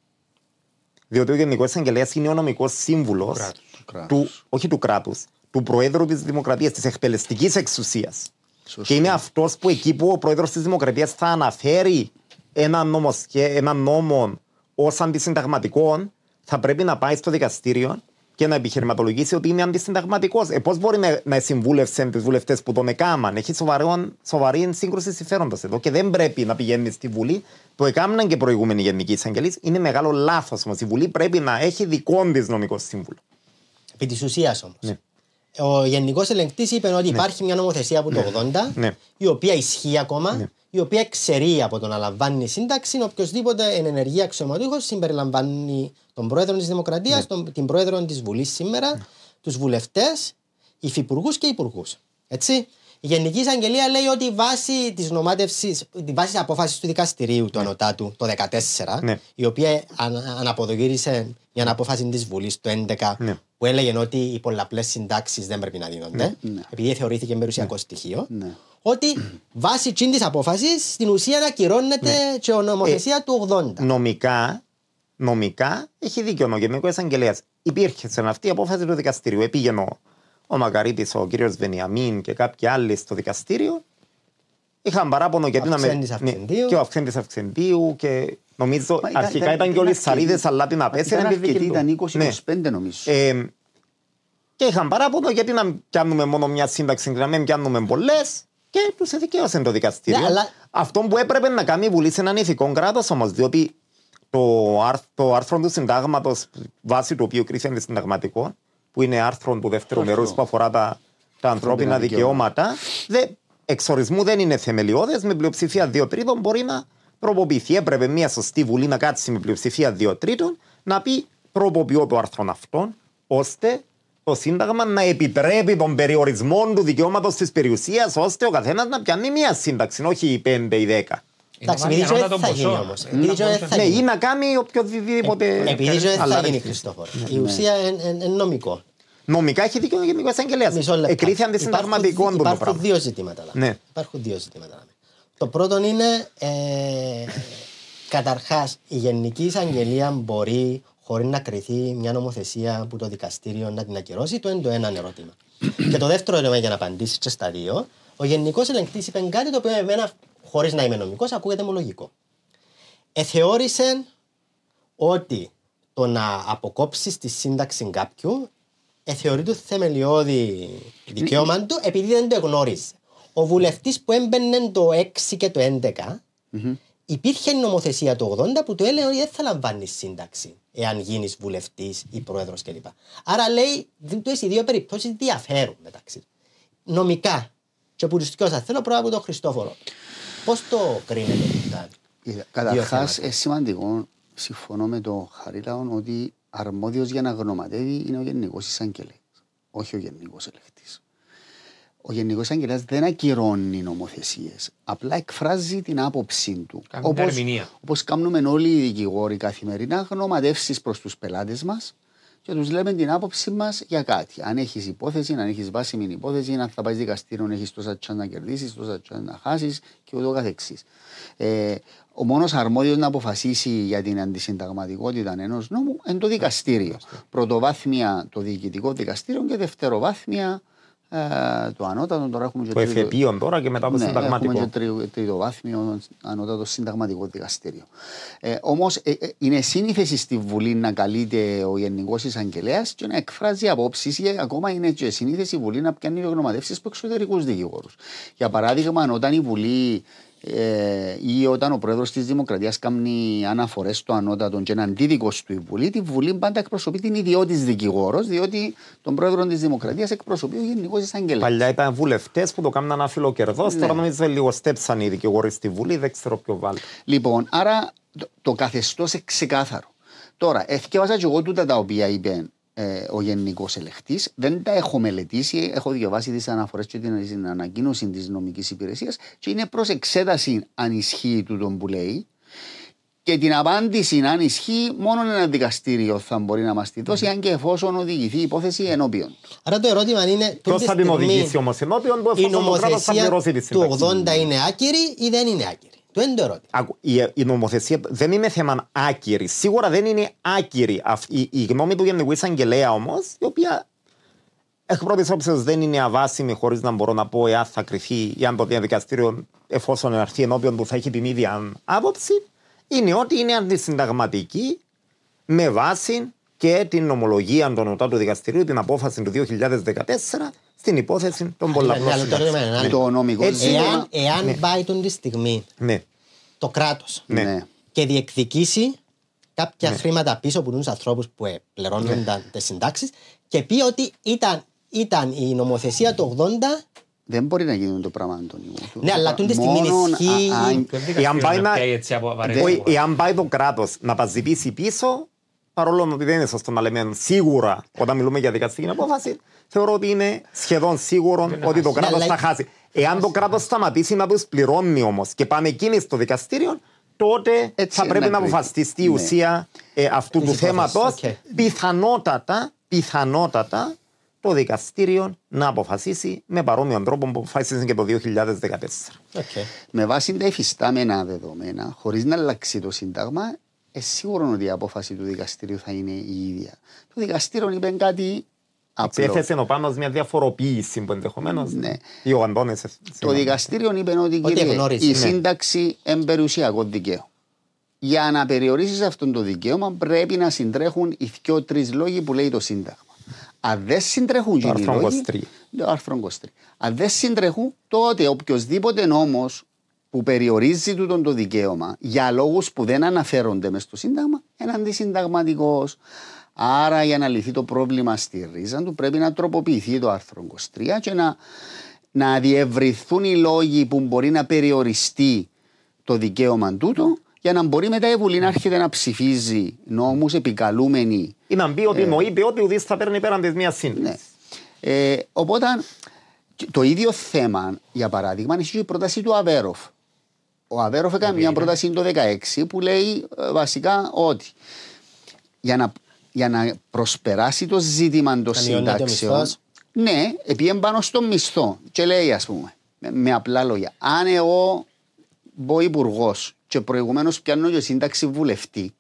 Διότι ο Γενικός Εισαγγελέας είναι ο νομικός σύμβουλος κράτους, του κράτους. του, όχι του κράτους, του Προέδρου της Δημοκρατίας, της εκτελεστικής εξουσίας. Σωστό. Και είναι αυτός που εκεί που ο Πρόεδρος της Δημοκρατίας θα αναφέρει ένα, νομοσχέ, ένα νόμο ως αντισυνταγματικό, θα πρέπει να πάει στο δικαστήριο και να επιχειρηματολογήσει ότι είναι αντισυνταγματικός. Ε, Πώς μπορεί να, να συμβούλευσε τους βουλευτές που τον έκαναν. Έχει σοβαρό, σοβαρή σύγκρουση συμφέροντος εδώ και δεν πρέπει να πηγαίνει στη Βουλή. Το έκαναν και προηγούμενοι γενικοί εισαγγελεί. Είναι μεγάλο λάθος όμως. Η Βουλή πρέπει να έχει δικό της νομικό σύμβουλο. Επί της ουσίας όμως. Ναι. Ο Γενικός Ελεγκτής είπε ότι υπάρχει μια νομοθεσία από το 80, Ναι. η οποία ισχύει ακόμα, η οποία εξαιρεί από το να λαμβάνει σύνταξη οποιοδήποτε εν ενεργεία αξιωματούχος συμπεριλαμβάνει τον πρόεδρο της Δημοκρατίας, Ναι. την πρόεδρο της Βουλής σήμερα, τους βουλευτές, υφυπουργούς και υπουργούς. Έτσι. Η Γενική Εισαγγελία λέει ότι βάσει της νομάτευσης, βάσει της απόφασης του δικαστηρίου του Ανωτάτου το 2014, Ναι. η οποία αν, αναποδογύρισε μια απόφαση της Βουλής το 2011 Ναι. που έλεγε ότι οι πολλαπλές συντάξεις δεν πρέπει να δίνονται, Ναι. επειδή θεωρήθηκε περιουσιακό στοιχείο, Ναι. ότι βάσει τσιν της απόφασης στην ουσία ακυρώνεται Ναι. και η νομοθεσία του 80. νομικά, νομικά έχει δίκιο ο Γενικός Εισαγγελέας. Υπήρχε σε αυτή η απόφαση του δικαστηρίου. Επήγαινε ο, ο Μακαρίτη, ο κύριος Βενιαμίν και κάποιοι άλλοι στο δικαστήριο. Είχαν παράπονο γιατί να με. Αυξέντης Αυξεντίου. και ο Αυξέντης Αυξεντίου και νομίζω Μα ήταν- αρχικά ήταν- ήταν και ήταν όλοι σαρίδες, αρκετοί. αλλά την απέσυρε. Ήταν είναι δική αρκετοί, του. ήταν Ναι. 20-25 νομίζω. Ε, και είχαν παράπονο γιατί να μην πιάνουμε μόνο μια σύνταξη και να μην πιάνουμε πολλές. Και τους εδικαίωσε το δικαστήριο. Ναι, αλλά- Αυτό που έπρεπε να κάνει η Βουλή σε έναν ηθικό κράτος όμως, διότι το, άρθ- το άρθρο του συντάγματος βάσει του οποίου κρίθηκε αντισυνταγματικό, που είναι άρθρο του δεύτερου Άρθρο. μέρου που αφορά τα, τα ανθρώπινα Ανθρώπινα δικαιώματα, δε, εξορισμού δεν είναι θεμελιώδες. Με πλειοψηφία δύο τρίτων μπορεί να τροποποιηθεί. Έπρεπε μια σωστή βουλή να κάτσει με πλειοψηφία δύο τρίτων να πει τροποποιώ το άρθρο αυτόν, ώστε το Σύνταγμα να επιτρέπει τον περιορισμό του δικαιώματος της περιουσίας, ώστε ο καθένας να πιάνει μία σύνταξη, όχι οι πέντε ή δέκα. Εντάξει, Είναι επειδή βάλει δεν ανώτατο θα γίνει ποσό. όμως. Είναι Επειδή να δεν μπορούσε θα Ναι, γίνει. ή να κάνει οποιοδήποτε. Επειδή δεν άλλα θα γίνει ρύθμιση. Χριστόφορο. Η ουσία είναι νομικό. Νομικά έχει δίκιο ο Γενικός Εισαγγελέα. Μισό λεπτό. Εκρίθη αντισυνταγματικό Υπάρχουν- το Υπάρχουν πράγμα. δύο ζητήματα. Λάμε. Ναι. Υπάρχουν δύο ζητήματα. Λάμε. Το πρώτο είναι ε, καταρχάς η Γενική Εισαγγελία μπορεί χωρίς να κριθεί μια νομοθεσία που το δικαστήριο να την ακυρώσει. Το είναι το ένα ερώτημα. και το δεύτερο ερώτημα για να απαντήσεις και στα δύο. Ο Γενικός Ελεγκτής είπε κάτι το οποίο εμένα, χωρίς να είμαι νομικός, ακούγεται μου λογικό. Εθεώρησε ότι το να αποκόψεις τη σύνταξη κάποιου ε, θεωρεί του θεμελιώδη δικαίωμα του επειδή δεν το γνώριζε. Ο βουλευτής που έμπαινε το 6 και το 11 υπήρχε νομοθεσία το 80 που του έλεγε ότι δεν θα λαμβάνεις σύνταξη εάν γίνεις βουλευτής ή πρόεδρος κλπ. Άρα λέει ότι οι δύο περιπτώσεις διαφέρουν μεταξύ τους. Νομικά. Και από του δυο σα θέλω πρώτα από τον Χριστόφορο. Πώς το κρίνετε αυτά. Καταρχάς, θέματα. είναι σημαντικό, συμφωνώ με τον Χαρίλαον, ότι αρμόδιος για να γνωματεύει είναι ο Γενικός Εισαγγελέας, όχι ο Γενικός Ελεκτής. Ο Γενικός Εισαγγελέας δεν ακυρώνει νομοθεσίες. Απλά εκφράζει την άποψή του. Κάνει μια ερμηνεία. Όπως κάνουμε όλοι οι δικηγόροι καθημερινά, γνωματεύσεις προς τους πελάτες μας και τους λέμε την άποψή μας για κάτι. Αν έχεις υπόθεση, αν έχεις βάσιμη υπόθεση, αν θα πάεις δικαστήριο, έχεις τόσα τσάν να κερδίσεις, τόσα τσάν να χάσεις και ούτω καθεξής. Ε, ο μόνος αρμόδιος να αποφασίσει για την αντισυνταγματικότητα ενός νόμου είναι το δικαστήριο. Πρωτοβάθμια το διοικητικό δικαστήριο και δευτεροβάθμια ε, το ανώτατο. Τώρα έχουμε και Το τρίτο- εφετείο τώρα και μετά το ναι, συνταγματικό. Έχουμε και τρι- τριτοβάθμιο ανώτατο συνταγματικό δικαστήριο. Ε, Όμως είναι σύνηθεση στη Βουλή να καλείται ο Γενικός Εισαγγελέας και να εκφράζει απόψεις, ή ακόμα είναι και σύνηθεση η Βουλή να πιάνει γνωματεύσεις από εξωτερικούς δικηγόρους. Για παράδειγμα, όταν η Βουλή ε, ή όταν ο πρόεδρος της Δημοκρατίας κάνει αναφορές στο ανώτατο και είναι αντίδικο του η Βουλή, τη Βουλή πάντα εκπροσωπεί την ιδιώτη δικηγόρος, διότι τον πρόεδρο της Δημοκρατίας εκπροσωπεί ο Γενικός Εισαγγελέας. Παλιά ήταν βουλευτές που το κάναν αφιλοκερδό. Ναι. Τώρα νομίζω λίγο στέψαν οι δικηγόροι στη Βουλή. Δεν ξέρω ποιο βάλει. Λοιπόν, άρα το, το καθεστώς είναι ξεκάθαρο. Τώρα, εθιέβασα και εγώ τούτα τα οποία είπε ε, ο Γενικός Ελεκτή. Δεν τα έχω μελετήσει. Έχω διαβάσει τις αναφορές και την, την ανακοίνωση της νομικής υπηρεσίας και είναι προς εξέταση αν ισχύει τούτο που λέει. Και την απάντηση, αν ισχύει, μόνο ένα δικαστήριο θα μπορεί να μας τη δώσει, αν και εφόσον οδηγηθεί η υπόθεση ενώπιον του. Άρα το ερώτημα είναι. Ποιος τούτη θα την στιγμή οδηγήσει όμως ενώπιον του Η εφόσον το κράτος θα νομοθεσία πληρώσει τη του σύνταξη. 80 είναι άκυρη ή δεν είναι άκυρη; Το είναι το ερώτημα. Άκου, η, η νομοθεσία δεν είναι θέμα άκυρης. Σίγουρα δεν είναι άκυρη. Αυ- Η, η γνώμη του Γενικού Εισαγγελέα όμως, η οποία εκ πρώτης όψεως δεν είναι αβάσιμη, χωρίς να μπορώ να πω εάν θα κρυθεί ή αν το διαδικαστήριο, εφόσον έρθει ενώπιον του, θα έχει την ίδια άποψη, είναι ότι είναι αντισυνταγματική με βάση και την νομολογία των Νοτάτου Δικαστηρίου, την απόφαση του 2014 στην υπόθεση των πολλαπλών Ναι, αλλά το ερώτημα είναι συντάξεων. άλλο. Το νομικό Έτσι, ζήτημα- Εάν, εάν πάει τον τη στιγμή Ναι. το κράτος Ναι. Ναι. και διεκδικήσει κάποια χρήματα πίσω από τους ανθρώπους που ε, πληρώνονταν τις συντάξεις και πει ότι ήταν, ήταν η νομοθεσία του 80. Δεν μπορεί να γίνει το πράγμα, Αντώνιο. Ναι, αλλά τούτη τη στιγμή Μόνον ισχύει- α- αν- Το Εάν δικαστήριο πάει να να- πιάει έτσι από απαραίτητα Όχι, αποφάσεις. εάν πάει το κράτος να τα ζητήσει πίσω, παρόλο ότι δεν είναι σωστό να λέμε σίγουρα όταν μιλούμε για δικαστική απόφαση, θεωρώ ότι είναι σχεδόν σίγουρο ότι το χάσει. κράτος Ναι, θα αλλά- χάσει. Εάν το κράτος σταματήσει να τους πληρώνει όμως και πάνε εκείνοι στο δικαστήριο, τότε Έτσι θα είναι πρέπει να ακριβώς. αποφασιστεί η Ναι. ουσία ε, αυτού του Της υπόθεσης, θέματος. οκ. Πιθανότατα, πιθανότατα το δικαστήριο να αποφασίσει με παρόμοιο τρόπο που αποφάσισε και το 2014. Okay. με βάση τα υφιστάμενα δεδομένα, χωρίς να αλλάξει το Σύνταγμα, είναι σίγουρο ότι η απόφαση του δικαστηρίου θα είναι η ίδια. Το δικαστήριο είπε κάτι Έτσι, απλό. Έθεσε ο Πάνος μια διαφοροποίηση που ενδεχομένως. Ναι. Ή ο Αντώνης. ε, Το συγγνώμη. δικαστήριο είπε ότι κύριε, γνωρίζει, η ναι. σύνταξη είναι περιουσιακό δικαίωμα. Για να περιορίσεις αυτό το δικαίωμα, πρέπει να συντρέχουν οι δυο-τρει λόγοι που λέει το Σύνταγμα. Αν δεν συντρέχουν Το οι άρθρο λόγοι. 23. Το άρθρο 23. Αν δεν συντρέχουν, τότε οποιοδήποτε νόμος που που περιορίζει τούτον το δικαίωμα για λόγους που δεν αναφέρονται μες στο Σύνταγμα είναι αντισυνταγματικός. Άρα για να λυθεί το πρόβλημα στη ρίζα του πρέπει να τροποποιηθεί το άρθρο 23 και να, να διευρυθούν οι λόγοι που μπορεί να περιοριστεί το δικαίωμα τούτο για να μπορεί μετά η Βουλή να έρχεται να ψηφίζει νόμους επικαλούμενοι. Ή να μπει ότι εννοείται ότι ουδής θα παίρνει πέραν της μιας Ναι. σύνδεσης. Ε, οπότε το ίδιο θέμα, για παράδειγμα, είναι και η πρόταση του Αβέροφ. Ο Αβέροφ έκανε μια πρόταση το 2016 που λέει ε, βασικά ότι για να, για να προσπεράσει το ζήτημα των Να μειώνεται ο συντάξεων. μισθός. Ναι, επειδή πάνω στο μισθό. Και λέει, ας πούμε, με, με απλά λόγια, αν εγώ μπω υπουργός και προηγουμένως πιάνω και σύνταξη βουλευτή,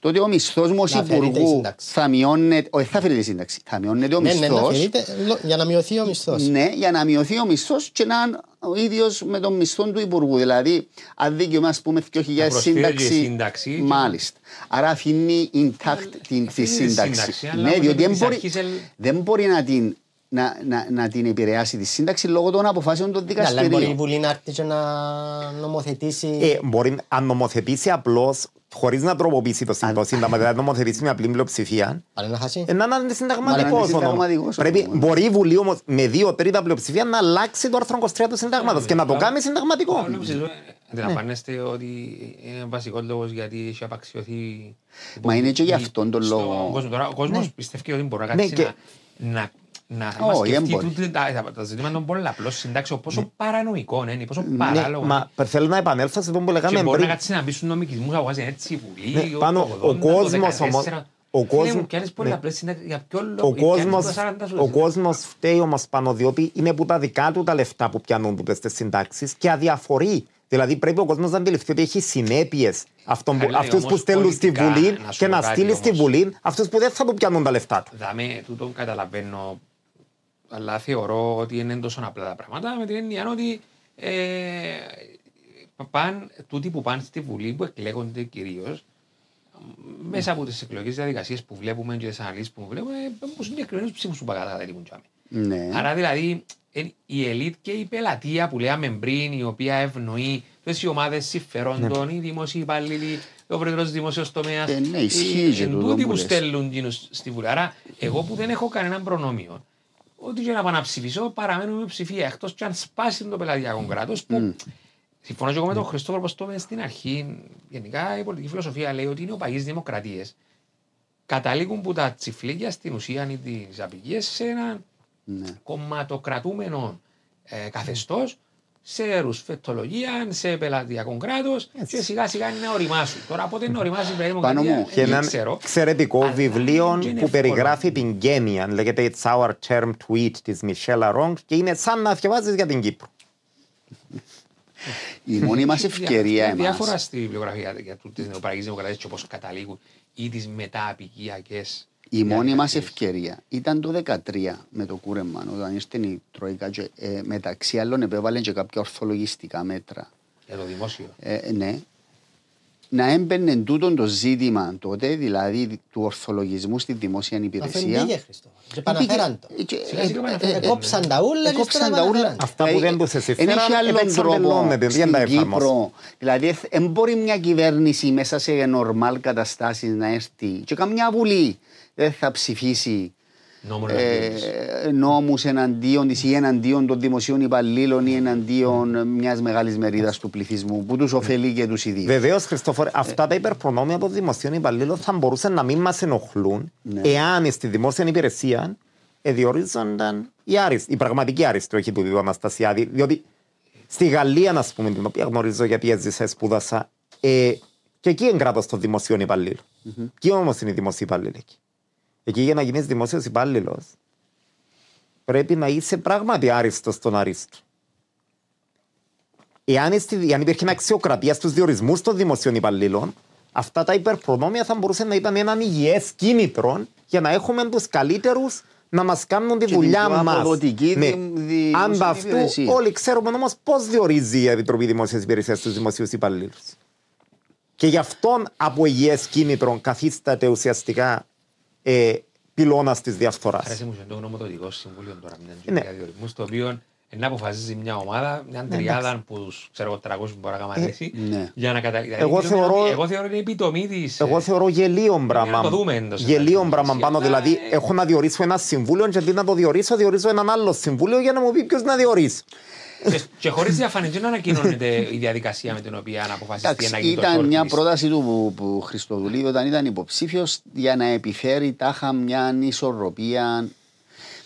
τότε ο μισθός μου ως Να αφαιρείται η υπουργού σύνταξη. θα μειώνεται. Όχι, θα αφαιρείται η σύνταξη. Θα μειώνεται ο Ναι, ναι, να μισθός. αφαιρείται, λο- για να μειωθεί ο μισθός. Ναι, για να μειωθεί ο μισθός και να είναι ο ίδιος με τον μισθό του υπουργού. Δηλαδή, αν δικαιωμά, ας πούμε, 2.000 προσφέρει και σύνταξη. σύνταξη και- Μάλιστα. Άρα αφήνει intact την, τη Αφήνει τη σύνταξη. σύνταξη, αλλά Ναι, όμως διότι επί δεν της μπορεί, αρχής ελ- δεν μπορεί να την, να, να, να την επηρεάσει τη σύνταξη λόγω των αποφάσεων των Ναι, αλλά μπορεί η δικαστηρίων. Βουλή να έρθει και να νομοθετήσει. Ε, μπορεί να νομοθετήσει απλώς χωρίς να τροποποιήσει το σύνταγμα, σύνταγμα, δηλαδή να νομοθετήσει με απλή πλειοψηφία, Πάλι να χάσει. ε, να είναι Αλλά αντισυνταγματικός. είναι ο νόμος. συνταγματικός ο Πρέπει, νόμος. μπορεί η Βουλή όμως με δύο τρίτα πλειοψηφία να αλλάξει το άρθρο 23 του συντάγματος και να το κάνει συνταγματικό. Αντιλαμβάνεστε ότι είναι βασικός λόγος γιατί έχει απαξιωθεί. Μα είναι και γι' αυτόν τον στον λόγο. κόσμο. Τώρα, ο κόσμος πιστεύει ότι μπορεί να Ναι, κάτσει και- να, να, να Όχι, μας δεν σκεφτεί μπορεί. τούτη τα, τα, τα ζητήματα των πολλαπλών συντάξεων, πόσο παρανοϊκό είναι, πόσο Ναι, παράλογο είναι. μα θέλω να επανέλθω σε αυτό που Και λέγαμε μπορεί να πριν. κάτσεις να μπει στους νομικισμούς, να βγάζει έτσι η Ναι, Βουλή, πάνω, το ο 80, το κόσμος 14. όμως- ο Φίλε κόσμος- μου, πιάνεις ναι. πολλαπλές συντάξεις, για ποιο λόγο, Ο πιάνεις κόσμος, το 40 σου ο εσύ. κόσμος φταίει όμως πάνω διότι είναι που τα δικά του τα λεφτά που πιάνουν τούτες στις συντάξεις και αδιαφορεί. Δηλαδή πρέπει ο κόσμος να αντιληφθεί ότι έχει συνέπειες αυτών που, Καλά, αυτούς που όμως στέλνουν στη πολιτικά, Βουλή να σου και πω να κάτι στείλει στη όμως. Βουλή αυτούς που δεν θα του πιάνουν τα λεφτά του. Δάμε, τούτο καταλαβαίνω, αλλά θεωρώ ότι είναι τόσο απλά τα πράγματα με την έννοια ότι ε, παν, τούτοι που πάνε στη Βουλή, που εκλέγονται κυρίως, μέσα από τις εκλογικέ διαδικασίες που βλέπουμε και τις αναλύσεις που βλέπουμε, έχουν συγκεκριμένους ψήφους που καταλήγουν. Ναι. Άρα δηλαδή εν- η ελίτ και η πελατεία που λέγαμε πριν, η οποία ευνοεί τι ομάδες συμφερόντων, οι δημόσιοι υπάλληλοι, ο πρόεδρος τη δημόσιο τομέας. Ε, ναι, ισχύει και τούτο τούτοι που που λες. στέλνουν εκείνους στη Βουλή. Άρα, εγώ που δεν έχω κανέναν προνόμιο, ότι και να πάω να ψηφίσω, παραμένω με ψηφία. Εκτός και αν σπάσει το πελατειακό κράτος, που συμφωνώ και εγώ με τον Χριστόφορο, όπω το είπε στην αρχή, γενικά η πολιτική φιλοσοφία λέει ότι είναι οπαγεί δημοκρατίε. Καταλήγουν που τα τσιφλίκια στην ουσία ή τις απικίες σε ένα Ναι. κομματοκρατούμενο ε, καθεστώς, σε ρουσφετολογία, σε πελατειακό κράτος και σιγά σιγά είναι να οριμάσουν. Τώρα πότε είναι να οριμάσει η Πάνω δημοκρατία, μου. Και δεν ένα ξέρω. εξαιρετικό Αλλά βιβλίο είναι που εύκολο. περιγράφει την γένεια. Λέγεται It's Our Term Tweet της Michelle Arong και είναι σαν να διαβάζεις για την Κύπρο. Η μόνη μας [laughs] Έχει ευκαιρία δια- Διάφορα εμάς στη βιβλιογραφία για τι νεοπαραγγεί δημοκρατίες και πώ καταλήγουν ή τις μεταπικιακέ. Η μόνη μας ευκαιρία ήταν το 2013 με το κούρεμμα, όταν ήρθε η Τρόικα και ε, μεταξύ άλλων επέβαλε και κάποια ορθολογιστικά μέτρα. Για το δημόσιο. Ε, ναι. Να έμπαινε τούτο το ζήτημα τότε, δηλαδή του ορθολογισμού στη δημόσια υπηρεσία. Αφεντήγε Χριστό. Και παναφέραν το. Ε, και- Σιγά σιγά ε, παναφέραν ε, το. Εκόψαν τα ούλα και Εκόψαν ύστερα τα ούλα. παναφέραν το. Αυτά που Δηλαδή, δεν τους εσυφέραν, Εν έχει άλλον επεξαντλώνεται, τρόπο δεν τα στην εφαρμόσει. Κύπρο. Δηλαδή, δεν μπορεί μια κυβέρνηση μέσα σε νορμάλ καταστάσεις να έρθει και καμιά βουλή δεν θα ψηφίσει Νόμο ε, νόμους εναντίον της ή εναντίον των δημοσίων υπαλλήλων ή εναντίον μιας μεγάλης μερίδας του πληθυσμού που τους ωφελεί και τους ιδίους. Βεβαίως, Χριστόφορε, αυτά τα υπερπρονόμια των δημοσίων υπαλλήλων θα μπορούσαν να μην μας ενοχλούν Ναι. εάν στη δημόσια υπηρεσία διορίζονταν οι, άριστοι, οι πραγματικοί άριστοι, όχι του Δίδου Αναστασιάδη. Διότι στη Γαλλία, α πούμε, την οποία γνωρίζω γιατί έζησα, σπούδασα, ε, και εκεί είναι κράτος των δημοσίων υπαλλήλων. Ποιοι όμως είναι οι δημοσίοι υπάλληλοι εκεί. Εκεί για να γίνεις δημόσιος υπάλληλος πρέπει να είσαι πράγματι άριστος στον αρίστο. Εάν, στη, εάν υπήρχε αξιοκρατία στους διορισμούς των δημοσίων υπαλλήλων, αυτά τα υπερπρονόμια θα μπορούσαν να ήταν έναν υγιές κίνητρο για να έχουμε τους καλύτερους να μας κάνουν τη την δουλειά πιο μας. αποδοτική δη- δημόσια Ανταυτού, υπηρεσία. όλοι ξέρουμε όμως πώς διορίζει η Επιτροπή Δημόσιας Υπηρεσίας τους δημοσίους υπαλλήλους. Και γι' αυτόν από υγιές κίνητρο καθίσταται ουσιαστικά ε, πυλώνας της διαφθοράς. Άρεσε μου και το γνωμοδοτικό συμβούλιος τώρα, μια Ναι. για διορισμούς, το οποίο να αποφασίζει μια ομάδα, μια τριάδα που τους, ξέρω εγώ 300 που μπορεί να κάνει εσύ, ναι. για να καταλήξει. Εγώ θεωρώ- εγώ θεωρώ είναι επιτομή της... Εγώ ε, θεωρώ γελίο να πράγμα. το δούμε εντός Γελίο εντός πράγμα εντός. πάνω. Αλλά, Δηλαδή, ε, έχω να διορίσω ένα συμβούλιο και αντί να το διορίσω, διορίζω έναν άλλο συμβούλιο για να μου πει ποιος να διορίσει. Και, και χωρίς διαφάνεια δεν ανακοινώνεται η διαδικασία με την οποία να αποφασιστεί Εντάξει, να γίνει το ήταν μια shortlist. πρόταση του που, που Χριστοδουλή όταν ήταν υποψήφιος για να επιφέρει τάχα μια ισορροπία.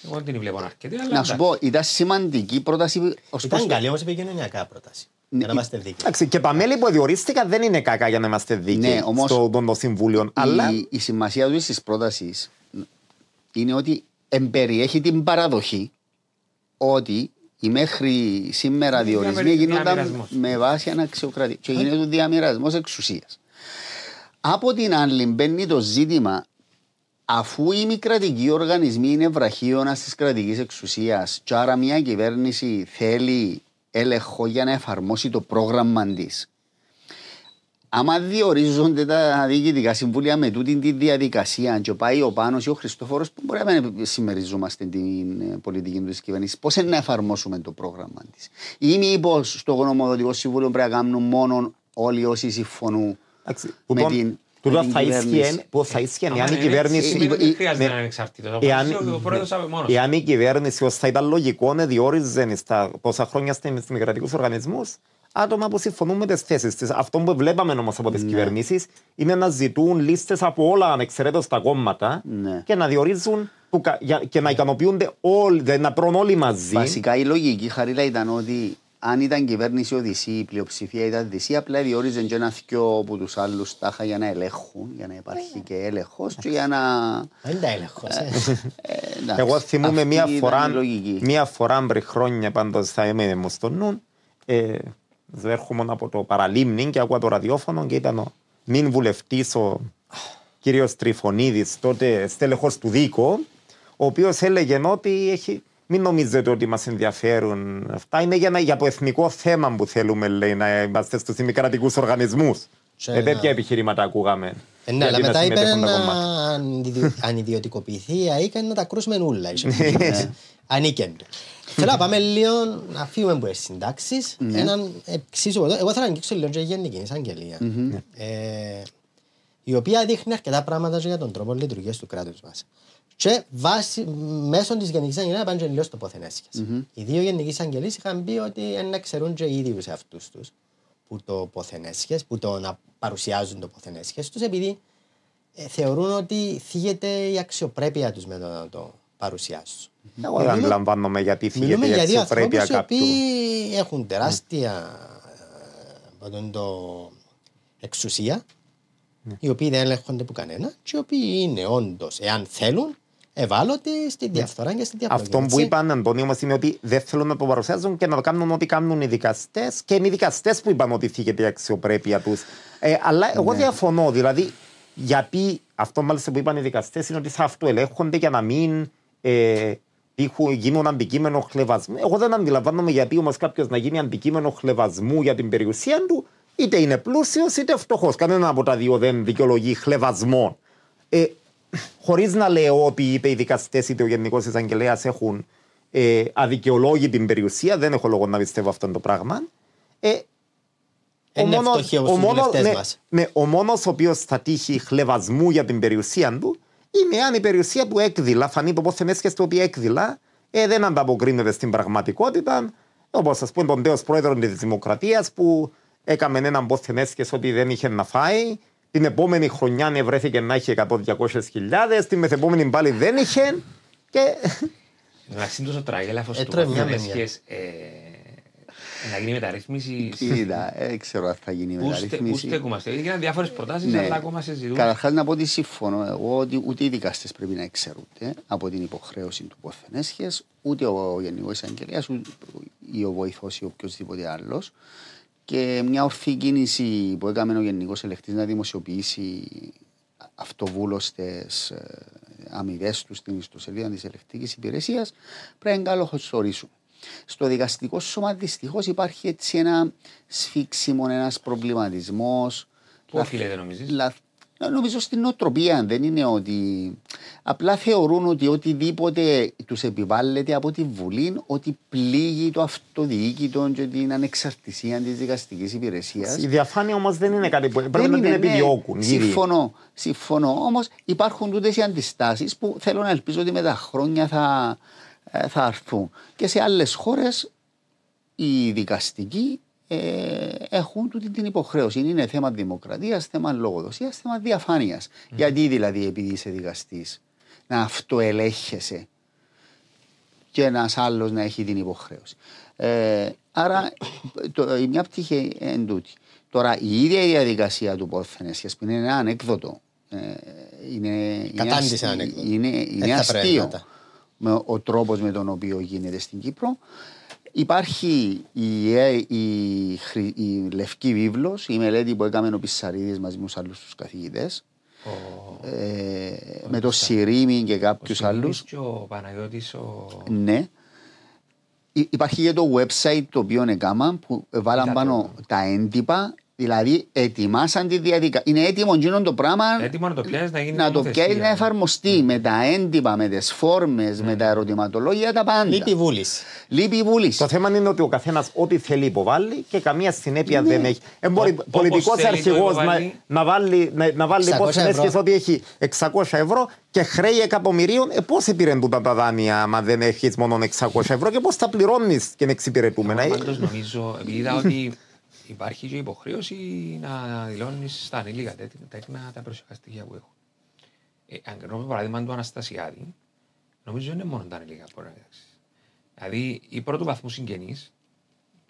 Εγώ δεν την βλέπω να αρκετή, αλλά Να σου εντάξει. πω, ήταν σημαντική πρόταση. ως προς- Ήταν καλή όμως επικοινωνιακά πρόταση. Για να είμαστε δίκαιοι. Εντάξει, και τα μέλη που διορίστηκαν δεν είναι κακά για να είμαστε δίκαιοι Ναι, όμως- στο το, το συμβούλιο. Αλλά Η, η σημασία του της πρότασης είναι ότι εμπεριέχει την παραδοχή ότι οι μέχρι σήμερα διορισμοί διαμερι- γίνονταν διαμοιρασμός. με βάση αναξιοκρατία και γίνεται ο διαμοιρασμό εξουσίας. Από την άλλη μπαίνει το ζήτημα αφού οι μη κρατικοί οργανισμοί είναι βραχίωνα της κρατικής εξουσίας, και άρα μια κυβέρνηση θέλει έλεγχο για να εφαρμόσει το πρόγραμμα της. Άμα διορίζονται τα διοικητικά συμβούλια με τούτη τη διαδικασία και πάει ο Πάνος ή ο Χριστόφορος που μπορεί να μην συμμεριζόμαστε την ε, πολιτική του κυβέρνησης, πώς είναι να εφαρμόσουμε το πρόγραμμα της; Ή μήπως στο γνωμοδοτικό συμβούλιο πρέπει να κάνουν μόνο όλοι όσοι συμφωνούν εντάξει, με τούτον- την, τούτο με την θα κυβέρνηση. ίσχυε- που θα ίσχυε Άμα εάν η είναι κυβέρνηση. έτσι, σημαίνει ότι η- χρειάζεται με- να είναι εξαρτήτως. Εάν, Ο πρόεδρος από μόνος του. εάν η κυβέρνηση ως θα ήταν λογικό να διόριζε στα πόσα χρόνια στις δημοκρατικούς οργανισμούς άτομα που συμφωνούν με τις θέσεις της. Αυτό που βλέπαμε όμως από Ναι. τις κυβερνήσεις είναι να ζητούν λίστες από όλα ανεξαιρέτως τα κόμματα Ναι. και να διορίζουν που κα- για- και να ικανοποιούνται όλοι, δηλαδή να πρώνουν όλοι μαζί. Βασικά η λογική χαρίλα ήταν ότι αν ήταν κυβέρνηση Οδυσσή, η πλειοψηφία ήταν Δυσσή, απλά διόριζε και ένα θκιο από τους άλλους τάχα για να ελέγχουν, για να υπάρχει και έλεγχος και για να... Δεν τα έλεγχος. ε, εντάξει, Εγώ θυμούμαι αυτή μία ήταν φορά, η λογική. μία φορά πριν χρόνια πάντως θα είμαι μου στο νου, ε, έρχομαι από το παραλίμνη και άκουγα το ραδιόφωνο και ήταν ο μην βουλευτής ο κύριος Τριφωνίδης, τότε στέλεχος του Δίκο, ο οποίος έλεγε ότι έχει, μην νομίζετε ότι μας ενδιαφέρουν αυτά, είναι για, ένα, για το εθνικό θέμα που θέλουμε λέει, να είμαστε στους δημοκρατικούς οργανισμούς. Και Ε, να- τέτοια επιχειρήματα ακούγαμε. Ε, Ναι, αλλά γιατί να μετά είπε συμμετέχουν τα να κομμάτια. ανιδιο- ανιδιοτικοποιηθεί η ΑΕΚ να τα κρούσουμε όλα. Ανήκεν του. Θέλω να πάμε λίγο να φύγουμε από τις συντάξεις. Έναν εξίσου εδώ. Εγώ θέλω να αγγίξω λίγο και η Γενική Εισαγγελία. Ε, η οποία δείχνει αρκετά πράγματα και για τον τρόπο λειτουργίας του κράτους μας. Και βάσει, μέσω της Γενικής Εισαγγελίας πάνε και λίγο στο πόθεν έσχες. Οι δύο Γενικοί Εισαγγελίες είχαν πει ότι να ξερούν και οι ίδιους εαυτούς τους που το πόθεν έσχες, που το να παρουσιάζουν το πόθεν έσχες τους επειδή ε, θεωρούν ότι θίγεται η αξιοπρέπεια τους με το να το παρουσιάσουν. Εγώ δεν αντιλαμβάνομαι γιατί θίγεται Μιλούμε η για δύο αξιοπρέπεια ανθρώπους οι κάποιου. οποίοι έχουν τεράστια ε, πάντων το εξουσία, Ναι. οι οποίοι δεν ελέγχονται από κανένα και οι οποίοι είναι όντως, εάν θέλουν, ευάλωτοι στη διαφθορά και στη διαπλοκή. Ναι. Αυτό που έτσι. είπαν, Αντώνιο, όμως είναι ότι δεν θέλουν να το παρουσιάζουν και να το κάνουν ό,τι κάνουν οι δικαστές. Και είναι οι δικαστές που είπαν ότι θίγεται η αξιοπρέπεια τους. Ε, αλλά Ναι. εγώ διαφωνώ. Δηλαδή, γιατί αυτό μάλιστα που είπαν οι δικαστές είναι ότι θα αυτοελέγχονται για να μην ε, τύχουν- γίνουν αντικείμενο χλεβασμού. Εγώ δεν αντιλαμβάνομαι γιατί όμως κάποιος να γίνει αντικείμενο χλεβασμού για την περιουσία του, είτε είναι πλούσιος είτε φτωχός. Κανένα από τα δύο δεν δικαιολογεί χλεβασμό. Ε, Χωρίς να λέω ότι είτε οι δικαστές είτε ο Γενικός Εισαγγελέας έχουν ε, αδικαιολόγητη περιουσία, δεν έχω λόγο να πιστεύω αυτό το πράγμα. Ε, Είναι μόνος- φτωχοί όπως ο οι μόνος- βουλευτές ναι, μας. ναι, ο μόνος ο οποίος θα τύχει χλεβασμού για την περιουσία του είναι αν η περιουσία του έκδηλα, φανεί το πόθεν έσχεστε ότι έκδηλα, ε, δεν ανταποκρίνεται στην πραγματικότητα. Όπως ας πούμε τον τέος πρόεδρο της Δημοκρατίας που έκαμε έναν πόθεν έσχεσαι ότι δεν είχε να φάει. Την επόμενη χρονιά βρέθηκε να έχει 100-200 χιλιάδες, την μεθεπόμενη πάλι δεν είχε. Και Εντάξει, είναι τόσο τραγέλαφος Ε, του τρώει μια πόθεν με μια. έσχες, ε, να γίνει μεταρρύθμιση. Κοίτα, δεν ξέρω αν θα γίνει Πού στε- Πού μεταρρύθμιση. στέκομαστε. Έγιναν διάφορες προτάσεις, Ναι. αλλά ακόμα συζητούμε. Καταρχάς να πω ότι συμφωνώ εγώ ότι ούτε οι δικαστές πρέπει να εξαιρούνται από την υποχρέωση του πόθεν έσχες, ούτε ο Γενικός Εισαγγελέας ή ο βοηθός ή οποιοδήποτε άλλος. Και μια ορθή κίνηση που έκαμε ο Γενικός Ελεκτής να δημοσιοποιήσει αυτοβούλωστες αμοιβές του στην ιστοσελίδα της ελεκτικής υπηρεσίας πρέπει να καλωσορίσουν. Στο δικαστικό σώμα δυστυχώς υπάρχει έτσι ένα σφίξιμο, ένας προβληματισμός. Πού οφείλεται νομίζεις; Λα... Νομίζω στην νοοτροπία δεν είναι ότι. Απλά θεωρούν ότι οτιδήποτε τους επιβάλλεται από τη Βουλή, ότι πλήγει το αυτοδιοίκητο και την ανεξαρτησία της δικαστικής υπηρεσίας. Η διαφάνεια όμως δεν είναι κάτι που πρέπει Δεν να την είναι, ναι. επιδιώκουν. οι ίδιοι. Συμφωνώ. Συμφωνώ. Όμως υπάρχουν τούτες οι αντιστάσεις που θέλω να ελπίζω ότι με τα χρόνια θα, ε, θα έρθουν. Και σε άλλες χώρες οι δικαστικοί ε, έχουν τούτη την υποχρέωση. Είναι θέμα δημοκρατίας, θέμα λογοδοσίας, θέμα διαφάνειας. Γιατί δηλαδή, επειδή είσαι δικαστής, να αυτοελέγχεσαι και ένας άλλος να έχει την υποχρέωση. Ε, άρα, το, η μια πτυχή εν τούτη. Τώρα, η ίδια η διαδικασία του πόθενες που είναι ένα ανέκδοτο. Ε, είναι, είναι, Κατάντησε ασ- ανέκδοτο. είναι, Δεν είναι θα πρέπει αστείο να τα- με ο τρόπος με τον οποίο γίνεται στην Κύπρο. Υπάρχει η, ε, η, χρη- η λευκή βίβλος, η μελέτη που έκαμε ο Πissαρίδης μαζί με τους άλλους τους καθηγητές, ε, με το Σιρήμι και κάποιους Ο Σιμίδης άλλους. Και ο Παναγιώτης ο... Ναι. Υ- Υπάρχει και το website το οποίο έκανα που βάλαν Είδα πάνω το. τα έντυπα, δηλαδή ετοιμάσαν τη διαδικασία. Είναι έτοιμο εκείνο το πράγμα Έτοιμο να το πιάσεις να γίνει να το νομοθεσία. πιάσει να εφαρμοστεί με τα έντυπα, με τις φόρμες, με τα ερωτηματολόγια, τα πάντα. Λείπει η βούληση. Λείπει η βούληση. Το θέμα είναι ότι ο καθένας ό,τι θέλει υποβάλλει και καμία συνέπεια Ναι. δεν έχει. Ε, μπορεί Όπως πολιτικός θέλει το αρχηγός να, υποβάλλει. να βάλει, να, να βάλει 600 πώ ευρώ. ότι έχει 600 ευρώ και χρέη εκατομμυρίων. Ε, πώς επήρεν τούτα τα δάνεια, άμα δεν έχεις μόνο 600 ευρώ και πώς τα πληρώνεις και είναι εξυπηρετούμενα; Εγώ Ε, πάντως νομίζω, επειδή είδα ότι υπάρχει και υποχρέωση να δηλώνεις στα ανήλικα τέτοι- τέκνα τα περιουσιακά στοιχεία που έχουν. Ε, αν κρίνω το παράδειγμα του Αναστασιάδη, νομίζω είναι μόνο τα ανήλικα που μπορεί να διδάξει. Δηλαδή, οι πρώτου βαθμού συγγενείς,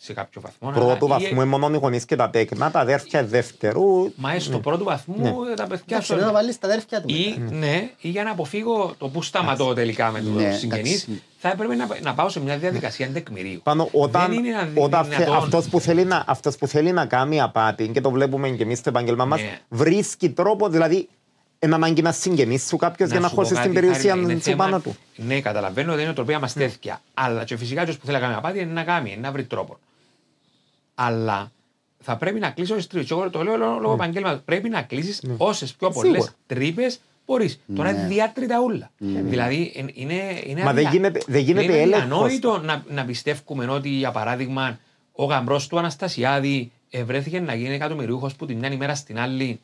σε κάποιο βαθμό. Πρώτου αλλά ή- βαθμού είναι μόνο οι γονείς και τα τέκνα, τα αδέρφια δεύτερου. Μα έστω πρώτου βαθμού Ναι. τα παιδιά Εντάξει, σου. να βάλεις τα αδέρφια του. Ή, ναι, ή για να αποφύγω το που σταματώ τελικά με τους Ναι, συγγενείς, εντάξει. θα έπρεπε να, να πάω σε μια διαδικασία τεκμηρίου. Πάνω, όταν, Δεν είναι όταν δυνατόν. αυτός, που θέλει να, αυτός που θέλει να κάνει απάτη και το βλέπουμε και εμείς στο επάγγελμα μας Ναι. βρίσκει τρόπο, δηλαδή ένα ανάγκη να συγγενείς σου κάποιος για να σου πω χώσεις την κάτι, περιουσία Χάρη, είναι σου θέμα- πάνω του. Ναι, καταλαβαίνω ότι είναι οτροπία μας τέτοια. Αλλά και φυσικά ποιο που θέλει να κάνει απάτη είναι να κάνει, είναι να βρει τρόπο. Αλλά θα πρέπει να κλείσει όσες τρύπες. Εγώ το λέω λόγω λόγω επαγγέλματος. Πρέπει να κλείσει όσες πιο πολλές Σίγουρα. τρύπες μπορείς. Τώρα είναι διάτρητα ούλα. Δηλαδή εν- είναι. είναι Μα δεν αδια- γίνεται- δεν γίνεται είναι έλεγχος. αδιανόητο να, να πιστεύουμε ότι για παράδειγμα ο γαμπρός του Αναστασιάδη ευρέθηκε να γίνει εκατομμυριούχος που τη μια ημέρα στην άλλη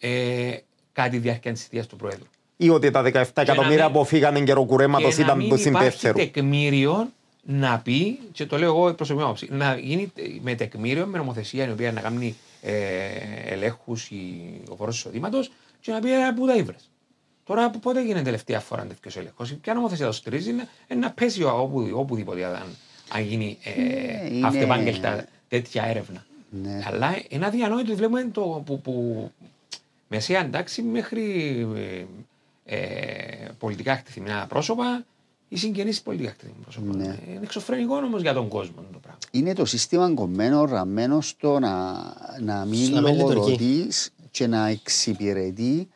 ε, κατά τη διάρκεια τη θητεία του Προέδρου. Ή ότι τα 17 εκατομμύρια μην- που φύγανε καιροκουρέματος Και να ήταν μην του υπάρχει συμπέφερου. τεκμήριο να πει, και το λέω εγώ η προσωπική μου άποψη, να γίνει με τεκμήριο, με νομοθεσία η οποία να κάνει ε, ελέγχους ο φόρο εισοδήματος και να πει ε, πού τα ήβρες. Τώρα π- πότε γίνεται τελευταία φορά τέτοιος έλεγχος; Ποια νομοθεσία το στηρίζει είναι, είναι να πέσει όπου, οπουδήποτε αν, αν γίνει ε, Ναι, είναι- αυτεπάγγελτα τέτοια έρευνα. Ναι. Αλλά είναι αδιανόητο ότι βλέπουμε το που, που μεσαία εντάξει μέχρι ε, ε, πολιτικά χτυπημένα πρόσωπα ή συγγενείς πολιτικά χτυπημένα πρόσωπα. Ναι. Ε, Είναι εξωφρενικό όμως για τον κόσμο το πράγμα. Είναι το σύστημα κομμένο, ραμμένο στο να, να μην Να μην λειτουργεί. λογοδοτείς και να εξυπηρετεί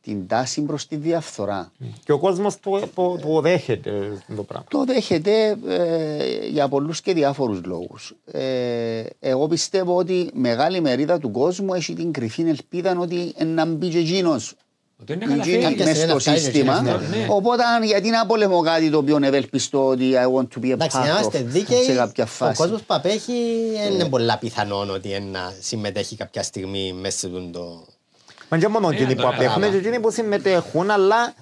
την τάση προς τη διαφθορά. Και ο κόσμος το, το, το δέχεται το πράγμα. Το δέχεται ε, για πολλούς και διάφορους λόγους. Ε, εγώ πιστεύω ότι μεγάλη μερίδα του κόσμου έχει την κρυφή ελπίδα ότι να μπει και εκείνος Ότι είναι εκείνη καταφέρει. Κάποια μες στιγμή στο να φτάνει σύστημα. εκείνος, ναι. Οπότε γιατί να πολεμώ κάτι το οποίο ευελπιστώ ότι I want to be a Εντάξει, να part είμαστε of δίκαιοι. σε κάποια Ο φάση. κόσμος που απέχει δεν είναι πολλά πιθανόν ότι είναι να συμμετέχει κάποια στιγμή μέσα σε τον το. Μα και μόνο Ναι, εκείνοι το που καταλάβα. απέχουν και εκείνοι που συμμετέχουν, αλλά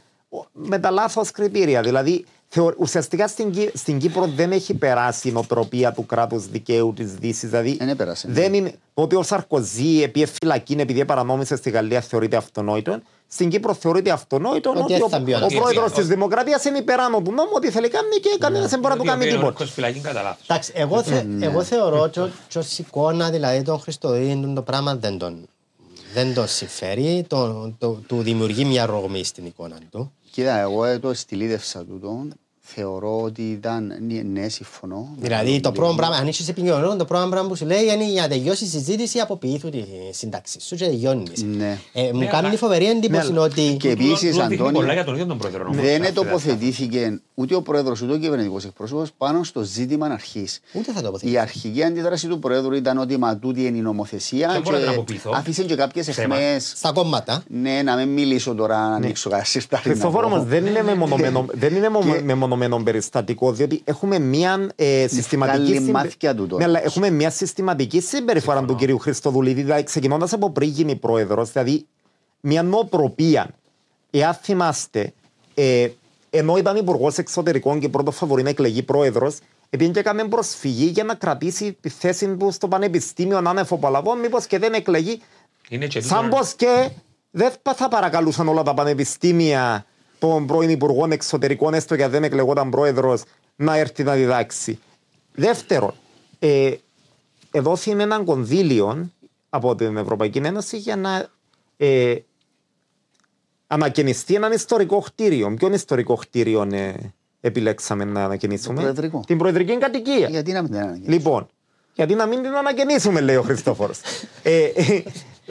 με τα λάθος κριτήρια. Δηλαδή, θεω- ουσιαστικά στην, Κύ- στην Κύπρο δεν έχει περάσει η νοοτροπία του κράτους δικαίου της Δύσης. Δηλαδή, Δεν έπερασε, ναι. δεν είναι, ότι ο Σαρκοζή επί φυλακή επειδή παρανόμησε στη Γαλλία θεωρείται αυτονόητο. Στην Κύπρο θεωρείται αυτονόητο Ότι ότι, έτσι ο, θα μπει ο ο Αναστασιάδης. πρόεδρο της Δημοκρατίας είναι υπεράνω του νόμου, ότι θέλει κάνει και κανένα δεν μπορεί να του κάνει Ότι ο τίποτα. ορκός φυλακή κατά λάθος. Εντάξει, εγώ, θε, εγώ θεωρώ ότι ως εικόνα δηλαδή τον Χριστοδίνη το πράγμα δεν τον, δεν τον συμφέρει, το, το, του δημιουργεί μια ρογμή στην εικόνα του. Κοίτα, εγώ ε, το στυλίδευσα τούτο. Θεωρώ ότι ήταν. Ναι, ναι συμφωνώ. Δηλαδή το πρώτο πράγμα, αν είσαι επικοινωνία, το πρώτο πράγμα που σου λέει είναι για να τελειώσει η συζήτηση αποποιήθου τη σύνταξη σου και τελειώνεις. Ναι. Ε, μου Ναι, κάνει αλλά- φοβερή εντύπωση Ναι, ότι Και επίσης, Τούτο δείχνει Αντώνη, πολλά για τον ίδιο τον πρόεδρο. όμως, δεν αυτή τα τοποθετήθηκε ούτε ο πρόεδρος ούτε ο κυβερνητικός εκπρόσωπος πάνω στο ζήτημα αρχής. ούτε θα το Η αποθέτει. αρχική αντίδραση του πρόεδρου ήταν ότι μα τούτη είναι η νομοθεσία. Δεν μπορώ να την και αποποιηθώ. άφησε και κάποιες Ψέμα. εχμές. Στα κόμματα. Ναι, να μην μιλήσω τώρα, να ανοίξω κανένα σιρτάρι. να Χριστόφορο πω. όμω δεν είναι μεμονωμένο, δεν είναι μεμο- Και- μεμονωμένο περιστατικό, διότι έχουμε μια ε, συστηματική. βγάλει συμπε- μάθηκια του τώρα. Ναι, αλλά έχουμε μια συστηματική συμπεριφορά του κυρίου Χριστοδουλίδη, δηλαδή ξεκινώντας από πριν γίνει πρόεδρος, δηλαδή μια νοοτροπία. Εάν θυμάστε, ε, ενώ ήταν υπουργός εξωτερικών και πρώτος φαβορή να εκλεγεί πρόεδρος, επειδή και έκαμε προσφυγή για να κρατήσει τη θέση του στο πανεπιστήμιο άνευ απολαβών, μήπως και δεν εκλεγεί Είναι και Σαν τούτο- πως και δεν θα- θα παρακαλούσαν όλα τα πανεπιστήμια των πρώην Υπουργών Εξωτερικών, έστω και αν δεν εκλεγόταν πρόεδρος, να έρθει να διδάξει. Δεύτερον, ε, εδόθη έναν κονδύλιο από την Ευρωπαϊκή Ένωση για να ε, ανακαινιστεί έναν ιστορικό κτίριο. Ποιον ιστορικό κτίριο ε, επιλέξαμε να ανακαινήσουμε; Το προεδρικό. Την προεδρική κατοικία. Γιατί να μην την αναγγείλω. Λοιπόν, γιατί να μην την ανακαινήσουμε, λέει ο Χριστόφορος. ε, ε,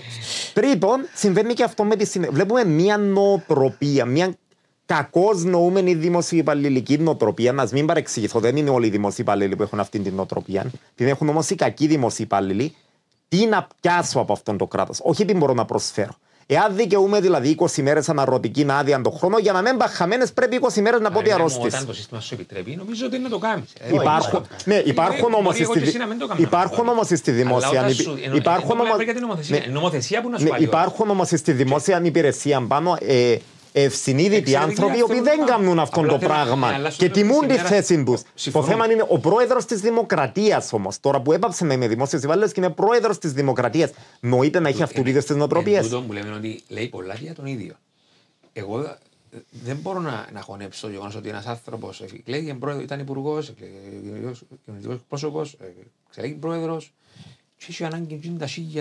[laughs] τρίτον, συμβαίνει και αυτό με τη συνέχεια. Βλέπουμε μια νοοτροπία, μια κακώς νοούμενη δημοσιοπαλληλική νοοτροπία. Να μην παρεξηγηθώ, δεν είναι όλοι οι δημοσιοπαλληλοί που έχουν αυτή την νοοτροπία. Την έχουν όμως οι κακοί δημοσιοπαλληλοί. Τι να πιάσω από αυτόν το κράτος, όχι τι μπορώ να προσφέρω. Εάν δικαιούμαι δηλαδή 20 μέρες αναρωτική άδεια το χρόνο, για να μην παχαμένε πρέπει 20 μέρες να πω ότι Μα, ναι, μου, αρρώστησε. Όταν το σύστημα σου επιτρέπει, νομίζω ότι είναι να το κάνεις. Υπάρχουν, ναι, υπάρχουν Μπορεί όμως εγώ στη, και εσύ να μην το κάνουμε υπάρχουν αυτό. όμως στη δημόσια Αλλά όταν υπη- σου- ενώ- υπάρχουν δεν όμως- μιλάμε για την νομοθεσία. ναι, Η νομοθεσία που να σου ναι, βάλει. υπάρχουν όμως στη δημόσια υπηρεσία πάνω ε, ευσυνείδητοι Εξαιρετικοί άνθρωποι οι οποίοι άνθρωποι, δεν κάνουν αυτό απλά το θέλουν να πράγμα αλλάσουν και το τιμούν τη σήμερα. θέση του. Το Συμφωνώ. θέμα είναι ο πρόεδρο τη Δημοκρατία όμω. Τώρα που έπαψε να είναι δημόσιο υπάλληλο και είναι πρόεδρο τη Δημοκρατία, νοείται να έχει αυτού του είδου τι νοοτροπίε. Εν τούτο που λέμε ότι λέει πολλά για τον ίδιο. Εγώ ε, δεν μπορώ να, να χωνέψω το γεγονό ότι ένα άνθρωπο εκλέγει πρόεδρο, ήταν υπουργό, κοινωνικό πρόσωπο, εξελέγει πρόεδρο, και έχει ανάγκη να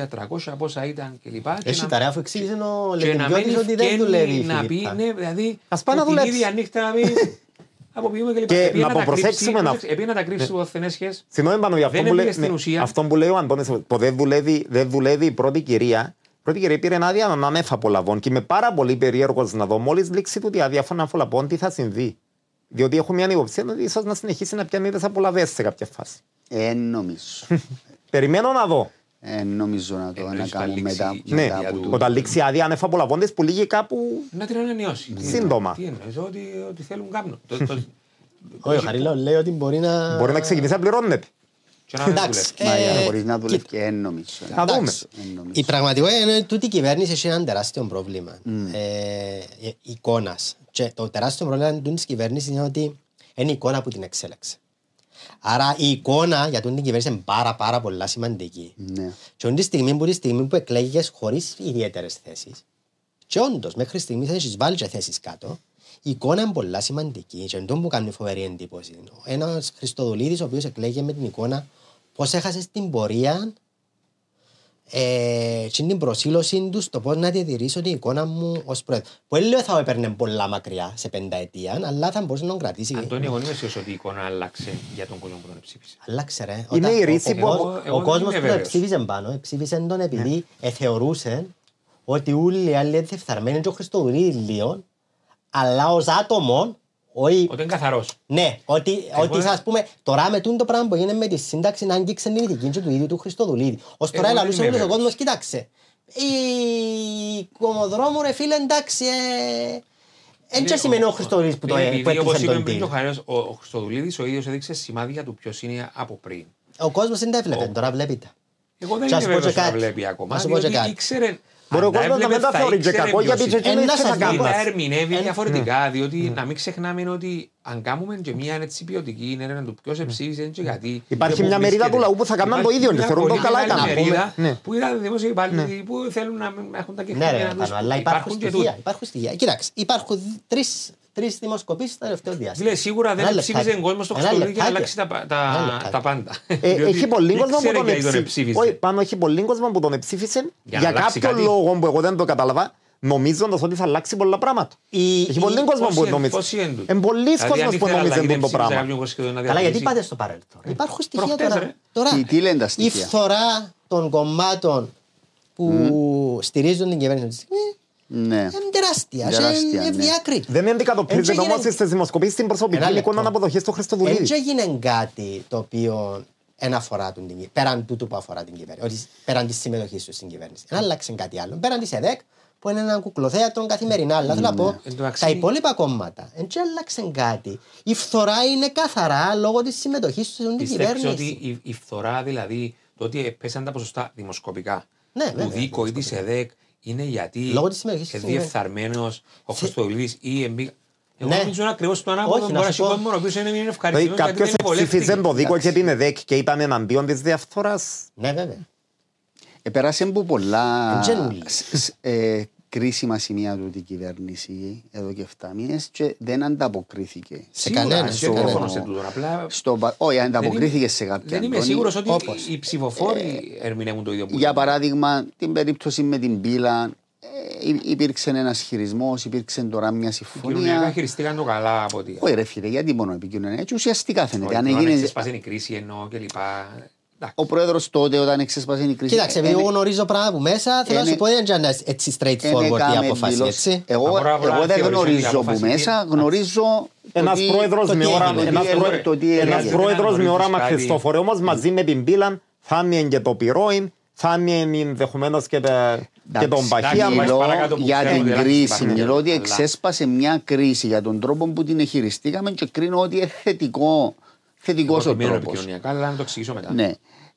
τα 1300 πόσα ήταν κλπ. Έχει τα ρε, αφού εξήγησε ο και να Λεγεντιώτης μένει ότι δεν ευκένει δουλεύει η να πει, Φιλίππα. ναι, δηλαδή, Ας πάει να την δουλέψει. ίδια νύχτα να πει, [laughs] αποποιούμε κλπ. Και Επειδή να τα αποπροσέξουμε κρύψει, να- πρόσεξε, επειδή να τα κρύψει ο Θενέσχες, Συγγνώμη πάνω για αυτό Δεν που, λέει, έπιε στην ναι, ουσία. αυτό που λέει ο Αντώνης, που δεν δουλεύει, δεν δουλεύει η πρώτη κυρία. Η πρώτη κυρία πήρε άδεια να είναι εφαπολαβών και είμαι πάρα πολύ περίεργος να δω μόλις λήξει τούτη η άδεια αφολαβών τι θα συμβεί. Διότι έχω μια υποψία ότι ίσως να συνεχίσει να πιάνει τις απολαβέ σε κάποια φάση. Ε, νομίζω. [laughs] Περιμένω να δω. Ε, νομίζω να το Εννοείς να θα κάνουμε λήξει μετά, η Ναι, μετά άδεια από του. τούτο. όταν λήξει η άδεια ανεφαπολαβών τη που λύγει κάπου. να την ανανεώσει. Τι Σύντομα. εννοείς, Τι εννοείς, ότι, ότι θέλουν κάπνο. Το- το- [laughs] Όχι, ο Χαρίλαο λέει ότι μπορεί να... Μπορεί να ξεκινήσει να πληρώνεται. και να μην Εντάξει, δουλεύει. Μα ε, για χωρίς να δουλεύεις κοίτα, και εν νομίζω. Να δούμε. εντάξει, Εν νομίζω. Η πραγματικότητα είναι ότι τούτη η κυβέρνηση έχει ένα τεράστιο πρόβλημα ε, εικόνας. Και το τεράστιο πρόβλημα της κυβέρνησης είναι ότι είναι η εικόνα που την εξέλεξε. Άρα η εικόνα για τούτη την κυβέρνηση είναι πάρα, πάρα πολλά σημαντική. Ναι. Και όντως τη στιγμή που τη στιγμή που εκλέγεις χωρίς ιδιαίτερες θέσεις και όντως μέχρι στιγμής έχεις βάλει και θέσεις κάτω η εικόνα είναι πολλά σημαντική και αυτό που κάνει φοβερή εντύπωση. Ένας Χριστοδουλίδης ο οποίος εκλέγει με την εικόνα πώς έχασες την πορεία ε, και την προσήλωσή τους στο πώς να διατηρήσω την εικόνα μου ως πρόεδρο. Που δεν λέω θα έπαιρνε πολλά μακριά σε πενταετία, αλλά θα μπορούσε να τον κρατήσει. Αντώνη, εγώ δεν είμαι σίγουρος ότι η εικόνα άλλαξε για τον κόσμο που τον ψήφισε. Αλλάξε ρε. Είναι Όταν η ο- ρίση ο, που- ο, Εγώ- εγώ ο δεν κόσμος είμαι που τον βέβαιος. ψήφισε πάνω, ψήφισε τον επειδή εθεωρούσε ότι όλοι οι άλλοι είναι φθαρμένοι και ο Χριστοδουλίδης λίγο, αλλά ως άτομο, όχι Ότι είναι καθαρός. ναι, ότι, ότι δεν- ας πούμε, τώρα με τούτο πράγμα που γίνεται με τη σύνταξη να αγγίξει την ηθική και του ίδιου του Χριστοδουλίδη. Ως τώρα Εγώ δεν ελαλούσε είμαι όλος ο βέβαιος. κόσμος, κοίταξε, η κομμοδρόμου ρε φίλε εντάξει, ε, Εν και σημαίνει ο Χριστοδουλίδης που το Ναι, ε- επειδή, που όπως έπληξε είπε τον πριν και ο τίλ. Χαρίος, ο, ο Χριστοδουλίδης ο ίδιος έδειξε σημάδια του ποιος είναι από πριν. Ο κόσμος δεν τα έβλεπε, τώρα βλέπετε. Εγώ δεν Και ας είμαι πω και βέβαιος να κάτι. βλέπει ακόμα. Να σου πω και διότι κάτι. ήξερε- Μπορεί ο αν τα κόσμος να έβλεπε, μην τα θα θεωρεί και ήξερε κακό, ποιος γιατί είναι. και Ε, εκείνοι να τι θα σας πω, κάνουν. τα ερμηνεύει Ε, διαφορετικά, διότι να μην ξεχνάμε ότι αν κάνουμε και μια έτσι ποιοτική έρευνα του ποιος εψήφισε και γιατί. Υπάρχει και πού μια μερίδα βρίσκεται. του λαού που θα κάνουν το Υπάρχει ίδιο και μια θεωρούν το πολύ καλά μεγάλη έκαναν. μερίδα Ναι. Που ήταν δημόσιοι υπάλληλοι που θέλουν να έχουν τα Ναι, ρε, κεκτημένα τους. πάνω, αλλά υπάρχουν και στοιχεία. τούτοι. Υπάρχουν στοιχεία. Κοίταξε, υπάρχουν τρεις, τρεις δημοσκοπήσεις στο τελευταίο διάστημα. Φίλε, σίγουρα δεν Ένα ψήφιζε λεπτάκι. κόσμο στο Ένα Χριστοδουλίδη για να λεπτάκι. αλλάξει τα, Ένα τα, λεπτάκι. τα πάντα. Ε, [laughs] Διότι έχει πολύ κόσμο που ήξερε τον γιατί εψήφισε. εψήφιζε. Όχι, πάνω έχει πολύ κόσμο που τον εψήφισε Για για, να αλλάξει κάποιο κάτι. λόγο που εγώ δεν το κατάλαβα. νομίζοντας ότι θα αλλάξει πολλά πράγματα. Η- Έχει η- πολύ κόσμο Πώς που είναι- νομίζει. πώς είναι τούτο; Εν πολλοί Δηλαδή, αν κόσμος που ήθελε νομίζει αλλαγή, αυτό το δεν πράγμα. ψήφισε κάποιον σχεδόν να Καλά, γιατί διαλύσει. πάτε στο παρελθόν. Υπάρχουν στοιχεία Προχτές, τώρα. ρε. τώρα Τι- τι λένε τα η στοιχεία; φθορά των κομμάτων που στηρίζουν την κυβέρνηση αυτή τη στιγμή Ναι. είναι τεράστια. Τεράστια, Είναι ναι. διάκριτη. Δεν αντικατοπτρίζεται Έτσι όμω έγινε- στις δημοσκοπήσεις την προσωπική Ένα λεπτό. εικόνα αποδοχή του Δεν Χριστοδουλίδη. έγινε κάτι το οποίο δεν αφορά τον, την κυ- πέραν τούτου που αφορά την κυβέρνηση, ότι πέραν της συμμετοχής του στην κυβέρνηση. Δεν άλλαξε κάτι άλλο. Πέραν της ΕΔΕΚ, που είναι ένα κουκλοθέατρο καθημερινά. Αλλά θέλω να πω, Εν τω μεταξύ- τα υπόλοιπα κόμματα δεν άλλαξε κάτι. Η φθορά είναι καθαρά λόγω της συμμετοχής του στην Πιστεύεις κυβέρνηση. ότι η, η φθορά, δηλαδή, το ότι πέσαν τα ποσοστά δημοσκοπικά Ναι, του βέβαια, ΔΙΚΟ ή τη ΕΔΕΚ είναι γιατί Λόγω της συμμετοχής στην διεφθαρμένο ο Χριστοδουλίδη ή εμπή. Εγώ Ναι. νομίζω είναι ακριβώς το ανάποδο. Όχι, να Μπορεί να σου πω. σηκώνει ο οποίος είναι είναι Δηλαδή ευχαριστημένος γιατί κάποιος δεν είναι ψήφιζε το δίκο Εντάξει. και την ΕΔΕΚ και ήταν εναντίον της διαφθοράς. Ναι, βέβαια. Επέρασε από πολλά Εν τζένουλη. σ- σ- ε, κρίσιμα σημεία του την κυβέρνηση εδώ και 7 μήνες και δεν ανταποκρίθηκε. Σε κανένα, σε Δεν κανένα. διαφωνώ σε τούτο. Απλά Στο, πα- όχι, δεν ανταποκρίθηκε είμαι- σε κάποια. Δεν είμαι Αντώνη. σίγουρος ότι όπως. οι ψηφοφόροι ερμηνεύουν το ίδιο που Για λέμε. παράδειγμα, την περίπτωση με την πύλα, ε, υ- υπήρξε ένας χειρισμός, υπήρξε τώρα μια Κοινωνιακά συμφωνία. χειριστήκαν το καλά από ό,τι. Όχι, ρε φίλε, γιατί μόνο επικοινωνία. Έτσι ουσιαστικά φαίνεται. Όχι, Αν τώρα έγινε. ξεσπάσει η κρίση εννοώ και λοιπά. Εντάξει. Ο πρόεδρος τότε, όταν εξέσπασε η κρίση. Κοίταξε, επειδή ε, εγώ γνωρίζω πράγματα που μέσα, θέλω να είναι- σου πω δεν είναι έτσι ε, straightforward η έκαμε αποφάση, δηλώσεις. έτσι. Εγώ, Απορώ απλά εγώ δεν θεωρείς ότι η γνωρίζω που απόφαση μέσα, είναι- γνωρίζω. το Ένα τι- πρόεδρος το με τι όραμα. έγινε, Ένας το τι πρόεδρος- έλεγε, το τι ένας έλεγε. πρόεδρος με όραμα Κάτι- Χριστόφορε όμω μαζί με την πύλα θα είναι και το πυρόιν, θα είναι ενδεχομένως και, τα- και τον παχία. εντάξει, Μιλώ παρακάτω που για ξέρουν την ότι ελάχιστη κρίση. υπάρχουν. Μιλώ ότι Αλλά- εξέσπασε μια κρίση για τον τρόπο που την χειριστήκαμε και κρίνω ότι είναι θετικό, θετικός ο Προτιμμένο τρόπος. επικοινωνιακά, αλλά να το εξηγήσω μετά.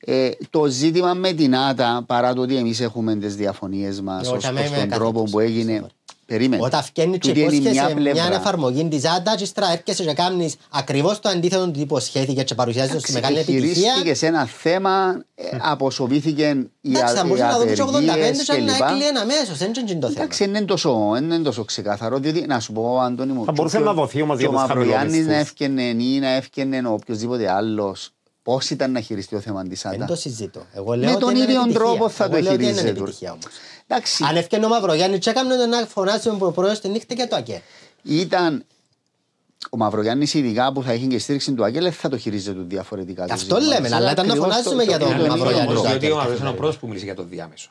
Ναι. Ε, το ζήτημα με την ΆΤΑ, παρά το ότι εμείς έχουμε τις διαφωνίες μας Εγώ ω και εμένα είμαι τον τρόπο κάθετος. που έγινε. Περίμενε. Όταν φκένει και Τούτη είναι υπόσχεσαι μια μια, πλευρά. εφαρμογή της άντας και ύστερα έρχεσαι και κάνεις ακριβώς το αντίθετο του υποσχέθηκε και παρουσιάζεις ως μεγάλη επιτυχία. Χειρίστηκε σε ένα θέμα, ε, αποσοβήθηκε η, Εντάξει, θα α- οι μπορούσε να δω τους 85 απεργίες και να κλπ. έκλειεν αμέσως, δεν είναι το θέμα. Εντάξει, δεν είναι τόσο, δεν είναι τόσο ξεκάθαρο, διότι να σου πω, Αντώνη μου, Θα μπορούσε και ο- να δοθεί όμως και για ο τους Μαυρογιάννης χαμηλομισθούς. να έφτιανε ή να έφτιανε ο οποιοδήποτε άλλος. Πώς ήταν να χειριστεί το θέμα τη Δεν ΆΤΑ. το συζητώ. Εγώ λέω Με ότι τον είναι ίδιο επιτυχία. τρόπο θα Εγώ το λέω ότι είναι χειρίζεται. επιτυχία όμως. Εντάξει, Αν έφτιανε ο Μαυρογιάννης και έκαμε τον να φωνάσουμε που ο πρόεδρος τη νύχτα και το ΑΚΕ. ήταν ο Μαυρογιάννης ειδικά που θα έχει και στήριξη του Αγγέλε θα το χειρίζεται διαφορετικά. το Αυτό ζήτημα. λέμε, αλλά ήταν να Ακριβώς φωνάζουμε το- για το- τον το- Είναι το- Μαυρογιάννη. όμως Μαυρογιάννη. διότι ο Μαυρογιάννη. Μαυρογιάννης είναι ο πρώτος που μίλησε για το διάμεσο.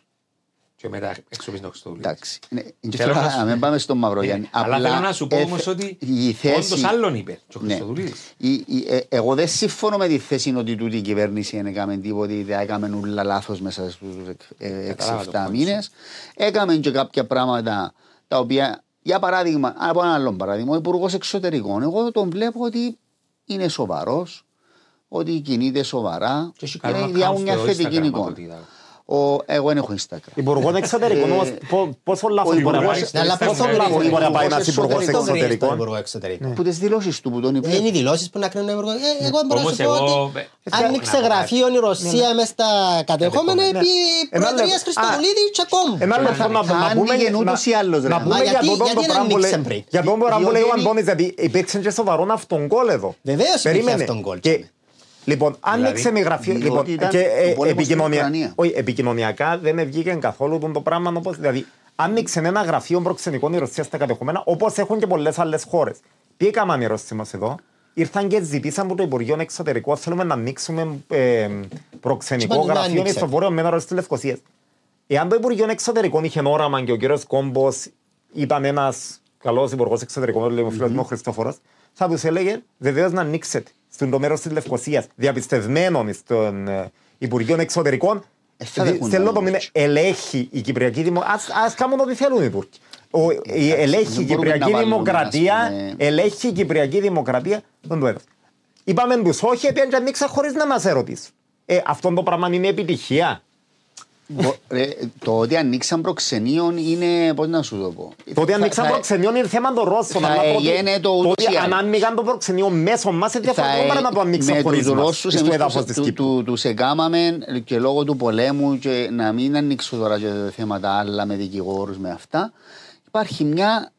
Και μετά εξοπλίζει τον Χριστοδουλίδη. Εντάξει. Ναι, και Θέλω τώρα να σου- να μην πάμε στον Μαυρογιάννη. Ε, Αλλά Απλά θέλω να σου πω έφε- όμως ότι η θέση- όντως άλλον είπε και ο Ναι. Χριστοδουλίδης. Η- η- ε, Εγώ δεν συμφωνώ με τη θέση ότι τούτη η κυβέρνηση δεν έκαμε τίποτα, δεν έκαμε ούλα λάθος μέσα στους Κατάλαβα 6-7 το point μήνες. Έκαμε και κάποια πράγματα τα οποία, για παράδειγμα, από ένα άλλο παράδειγμα, ο Υπουργός Εξωτερικών, εγώ τον βλέπω ότι είναι σοβαρός, ότι κινείται σοβαρά Και έχει και καλό διάγουν account μια στο θετική Instagram, εικόνα. Από ό,τι είδα. Ο, εγώ δεν έχω Instagram. Υπουργών [laughs] εξωτερικών όμως πο- πόσο λάθος μπορεί να υπουργός- πάει. Ναι, αλλά Πόσο πόσο λάθος γρήγορα μπορεί να πάει ο ένας υπουργός υπουργός Το γρήγορο στον εξωτερικών. Υπουργός Εξωτερικών. Που τις δηλώσεις του που τον είπε. Είναι οι δηλώσεις που να κρίνουν ο Υπουργός. Ε, Εγώ μπορώ να Όμως σου πω εγώ, ότι ε, άνοιξε να πω γραφείο η Ρωσία μες στα κατεχόμενα Ναι. επί Ένα προεδρίας λεπτό. Χριστοδουλίδη και ακόμη. Ένα λεπτό να θα να πούμε άνοιγε να- ούτως ή άλλως, ρε. να Μα πούμε για γιατί- τούτο το γιατί να πράγμα που ανοίξε λέει- πριν. για το πράγμα που λέει ο Διότι είναι- Αντώνης, γιατί υπήρξε και σοβαρόν αυτογκόλ εδώ. Βεβαίως υπήρχε Περίμενε. αυτογκόλ. Και, Λοιπόν, άνοιξε Δηλαδή, με γραφείο. διότι Λοιπόν, ήταν και ο ε, πόλεμος στην επικοινωνια... Ουκρανία. όχι, επικοινωνιακά δεν βγήκε καθόλου τον το πράγμα. Όπως, δηλαδή, άνοιξε ένα γραφείο προξενικών η Ρωσία στα κατεχόμενα, όπως έχουν και πολλές άλλες χώρες. Τι έκαναν οι Ρώσοι μας εδώ, ήρθαν και ζητήσαν από το Υπουργείο Εξωτερικών, θέλουμε να ανοίξουμε ε, προξενικό Και είπαν, «Ναι, γραφείο άνοιξε». στο βόρειο μέρο της Λευκοσία. Εάν το Υπουργείο Εξωτερικών είχε όραμα και ο κύριος Κόμπος ήταν ένας καλός υπουργός εξωτερικών, ο λέμε ο φίλος μου ο Χριστόφορος, θα τους έλεγε βεβαίως να ανοίξετε στον μέρο της Λευκοσία, διαπιστευμένων στον ε, Υπουργείο Εξωτερικών. Ε, θα δι- δεχούν Θέλω να το μήνυμα, ανοίξει. ελέγχει η Κυπριακή Δημοκρατία. Α κάνουν ό,τι θέλουν οι Τούρκοι. Ο, η, ελέγχει η δεν μπορούμε να Κυπριακή βάλουμε, Δημοκρατία, ας πούμε. ελέγχει η Κυπριακή Δημοκρατία τον το έδωσε. Είπαμε τους όχι, επειδή αν ανοίξα χωρί να μας ερωτήσουν. Ε, αυτό το πράγμα είναι επιτυχία. Μπο- ρε, Το ότι ανοίξαν προξενείων είναι, πώς να σου το πω. Το ότι Θα- ανοίξαν θα- προξενείο είναι θέμα των Ρώσων. θα αλλά το ότι- έγινε το το ούτως ότι ή αν άλλως. άνοιγαν το προξενείο μέσω μας είναι διαφορετικό θα- παρά να το ανοίξαν με χωρίς τους μας. Ρώσους Στο εμείς έδαφος τους, της του, Κύπρου. του, τους εκάμαμε και λόγω του πολέμου και να μην ανοίξω τώρα και θέματα άλλα με δικηγόρους με αυτά υπάρχει μια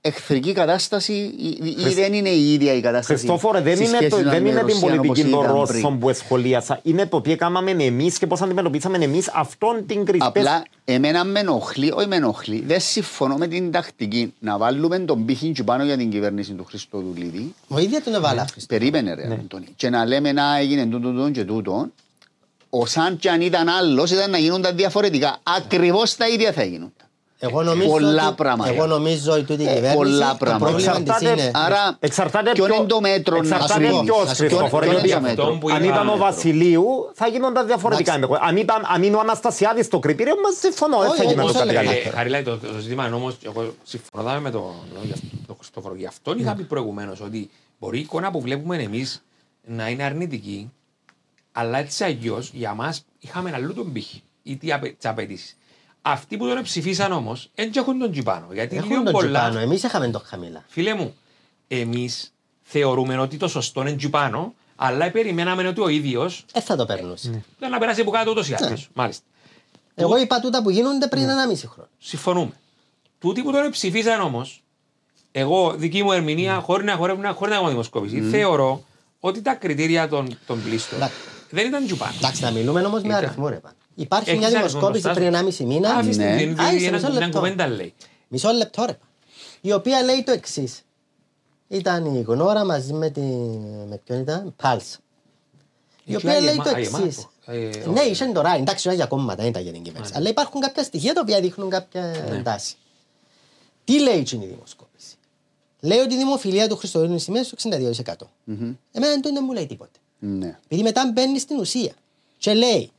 εχθρική κατάσταση ή, ή δεν είναι η ίδια η κατάσταση. Χριστόφορε, δεν στη είναι, σχέση το, μας δεν με είναι την Ρωσία όπως πολιτική των ήταν Ρώσων πριν. που εσχολίασα. Είναι το τι έκαναμε εμείς και πώς αντιμετωπίσαμε εμείς αυτόν την κρίση. Απλά εμένα με ενοχλεί, όχι με ενοχλεί, δεν συμφωνώ με την τακτική να βάλουμε τον πύχη και πάνω για την κυβέρνηση του Χριστοδουλίδη. Ο ίδιος τον έβαλα. Περίμενε ρε Αντώνη. Και να λέμε να έγινε τούτο τούτο και τούτο. Ο σαν και αν ήταν άλλος ήταν να γίνονταν διαφορετικά. Ακριβώς τα ίδια θα γίνονταν. Εγώ νομίζω, Πολλά ότι, πράγματα. εγώ νομίζω ότι τούτη η Ε, κυβέρνηση πολλά το πράγματα. πρόβλημα της Εξαρτάται- είναι... Άρα, Εξαρτάται ποιο ποιο- είναι το μέτρο να Εξαρτάται σου πω. ποιος, Να σου πω, Χριστόφορε, ποιο είναι γιατί το μέτρο. Αυτό που αν είπα- ήταν ο Βασιλείου θα γίνονταν διαφορετικά. Εντάξει. Αν, ήταν, αν είναι ο Αναστασιάδης το κριτήριο μας συμφωνώ, δεν Όχι, θα γινόταν όσο κάτι λέμε. καλύτερο. Ε, Χαριλάη, το, το ζήτημα είναι όμως, εγώ συμφωνώ με τον το Χριστόφορο. Γι' αυτόν είχα πει προηγουμένως ότι μπορεί η εικόνα που βλέπουμε εμείς να είναι αρνητική, αλλά έτσι αλλιώς για μας είχαμε αλλού τον πύχη ή τις απαιτήσεις. Αυτοί που τον ψηφίσαν όμως δεν έχουν τον Τζιπάνο. Γιατί λίγο Έχουν τον πολλά. Τζιπάνο, εμείς είχαμε το χαμηλά. Φίλε μου, εμείς θεωρούμε ότι το σωστό είναι Τζιπάνο, αλλά περιμέναμε ότι ο ίδιο Ε, θα το περνούσε. δεν να περάσει από κάτω ούτως ή άλλως. Μάλιστα. Εγώ είπα τούτα που γίνονται πριν ένα μισή χρόνο. Συμφωνούμε. Τούτοι που τον ψηφίσαν όμως, εγώ δική μου ερμηνεία, χωρίς να χορεύουν, χωρίς να κάνω δημοσκόπηση, θεωρώ ότι τα κριτήρια των, των πλήστων Εντάξει. δεν ήταν τζουπάνο. Εντάξει, να μιλούμε όμως με Ήταν. αριθμό ρε πάνω. Υπάρχει Έχεις μια αριθμό δημοσκόπηση μπροστά πριν σου. 1,5 μήνα. Άφησε Ναι. την Άισε, ένα, μισό μια λεπτό. κουβέντα λέει. Μισό λεπτό ρε πάνω. Η οποία λέει το εξής. Ήταν η Γνώρα μαζί με την. Με ποιον ήταν, Πάλς. Η Έχει οποία άλλη λέει εμα- το άλλη εξής. εμάτο. Ε, Ναι, όχι. είσαι τώρα, εντάξει, όχι για κόμματα, δεν ήταν για την κυβέρνηση. Αλλά υπάρχουν κάποια στοιχεία τα οποία δείχνουν κάποια Ναι. τάση. Τι λέει εκείνη η δημοσκόπηση; Λέει ότι η δημοφιλία του Χριστοδούλου είναι στο 62%. Εμένα δεν δεν μου λέει τίποτε. Ναι. Επειδή μετά μπαίνει στην ουσία και λέει,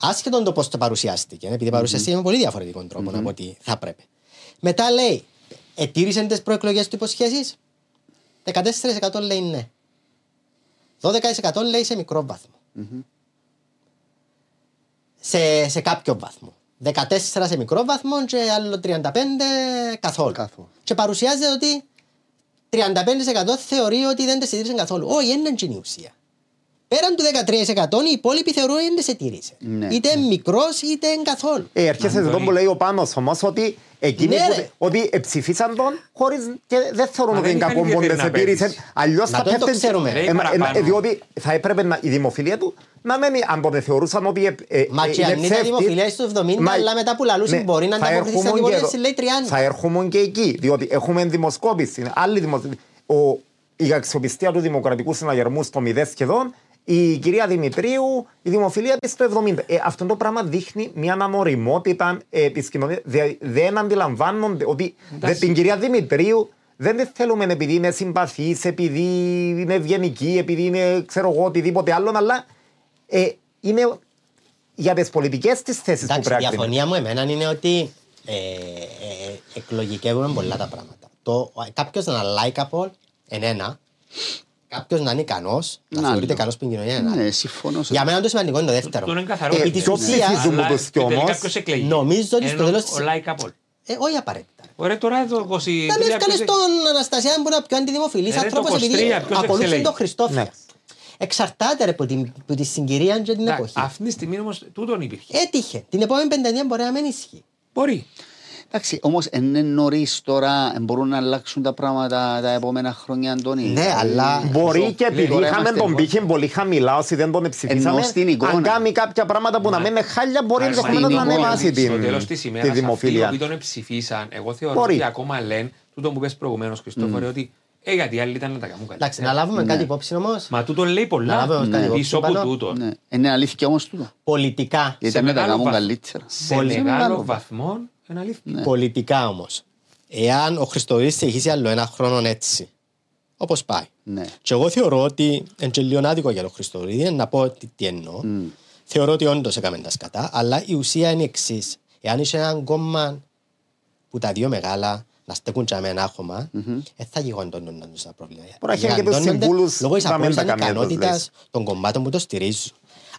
άσχετο το πώς το παρουσιάστηκε, επειδή παρουσιάστηκε με πολύ διαφορετικό τρόπο από ό,τι θα πρέπει. Μετά λέει, ετήρησαν τις προεκλογές του υποσχέσεις. 14% λέει ναι. 12% λέει σε μικρό βαθμό. Σε, σε κάποιο βαθμό. 14 σε μικρό βαθμό και άλλο 35 καθόλου. Καθόλου. Και παρουσιάζεται ότι 35% θεωρεί ότι δεν τη στήριξαν καθόλου. Όχι, δεν είναι η ουσία. Πέραν του 13% οι υπόλοιποι θεωρούν ότι δεν σε τήρησε. Ναι. Είτε μικρός είτε καθόλου. Ε, έρχεσαι εδώ Αντώνη. που λέει ο Πάνος όμως ότι εκείνοι Ναι, που, ρε. ότι εψηφίσαν τον χωρίς και δεν θεωρούν Μα ότι είναι δεν κακό είχαν που δεν ιδιαίτερη σε τήρησε. απέτηση. Αλλιώς Να θα το το πέφτει... ξέρουμε. Ρε, Ε, μα- ε, παραπάνω. διότι θα έπρεπε να, η δημοφιλία του να μένει, αν τότε θεωρούσαν ότι ε, ε, Μα ε, και είναι αν ήταν ψεύτη, δημοφιλία στο 70, μα- αλλά μετά που λαλούσε μπορεί να θα ανταποκριθεί στην έρχομουν και αντιπολίτευση, εδώ. λέει 30. Θα έρχομουν και εκεί, διότι έχουμε δημοσκόπηση, άλλη δημοσκόπηση. Ο, η αξιοπιστία του Δημοκρατικού Συναγερμού στο 0 σχεδόν, η κυρία Δημητρίου, η δημοφιλία της στο 70. Ε, αυτό το πράγμα δείχνει μια αναμοριμότητα ε, της κοινωνία. δεν αντιλαμβάνονται ότι δε, την κυρία Δημητρίου δεν τη θέλουμε επειδή είναι συμπαθής, επειδή είναι ευγενική, επειδή είναι ξέρω εγώ οτιδήποτε άλλο, αλλά ε, είναι για τις πολιτικές της θέσεις που Εντάξει, η πρέπει να κρίνει. διαφωνία μου εμένα είναι ότι ε, ε, εκλογικεύουμε πολλά τα πράγματα. Το, κάποιος να είναι likeable είναι ένα. Κάποιος να είναι ικανός, να Να, θεωρείται άλλο. καλό στην κοινωνία είναι Ναι, άλλο. συμφωνώ. σε- Για μένα το σημαντικό είναι το δεύτερο. Τον είναι καθαρό. Ε, Επί της ποιο ουσίας, ψηφίζουμε αλλά τους δυο τελικά όμως. κάποιος εκλεγεί. Νομίζω ότι στο Ενώ τέλος της- Ο Likeable. Ε, όχι απαραίτητα. Ωραία, τώρα το 23. Δεν έφκαινε ποιος- στον Αναστασία που είναι ο πιο αντιδημοφιλή Ε, ρε, το άνθρωπος 23, επειδή ποιος ακολούθησε εξελέγη. τον Χριστόφια. Ναι. Εξαρτάται ρε, από την, από τη συγκυρία και την Εντάξει, εποχή. Αυτή τη στιγμή όμως τούτον υπήρχε. Έτυχε. Την επόμενη πενταετία μπορεί να μην ισχύει. Μπορεί. Εντάξει, όμως είναι νωρίς τώρα, ε, μπορούν να αλλάξουν τα πράγματα τα επόμενα χρόνια, Αντώνη. Ναι, αλλά- Μπορεί και επειδή Τώρα είχαμε είμαστε τον λίγο- πύχη πολύ χαμηλά, όσοι δεν τον ψηφίσαμε, Ενώ στην εικόνα. αν κάνει κάποια πράγματα που να μην είναι χάλια, μπορεί Μα ενδεχομένω στην να εικόνα, ανεβάσει Στο την, τέλος της τη ημέρας, αυτοί οι δημοφιλία. οποίοι τον ψηφίσαν, εγώ θεωρώ Μπορεί. ότι ακόμα λένε τούτο που πες προηγουμένως, Χριστόφορε, ότι ε, γιατί οι άλλοι ήταν να τα κάνουν Εντάξει, καλύτερα. να λάβουμε κάτι υπόψη όμως. Μα τούτο λέει Να πολλά λάβουμε κάτι υπόψη πίσω από πάνω. τούτο. Ναι. Είναι αλήθεια όμως τούτο. Πολιτικά. Γιατί να τα μεγάλο κάνουν βαθ- καλύτερα. Σε Πολύ μεγάλο μεγάλο βαθμό είναι αλήθεια. Ναι. Πολιτικά όμως. Εάν ο Χριστοδούλη συνεχίσει άλλο ένα χρόνο έτσι, όπως πάει. Ναι. Και εγώ θεωρώ ότι είναι και λίγο άδικο για τον Χριστοδούλη να πω τι, τι εννοώ. Θεωρώ ότι όντως έκαμε τα σκατά, αλλά η ουσία είναι η εξής. Εάν είσαι ένα κόμμα που τα δύο μεγάλα να στέκουν και με ένα άχωμα, δεν θα γιγαντώνουν τα προβλήματα. Μπορεί να έχει και τους Γιγαντώνονται συμβούλους Λόγω της να μην τα απόλυτης κάνει όπως ανικανότητας λες. των κομμάτων που το στηρίζουν.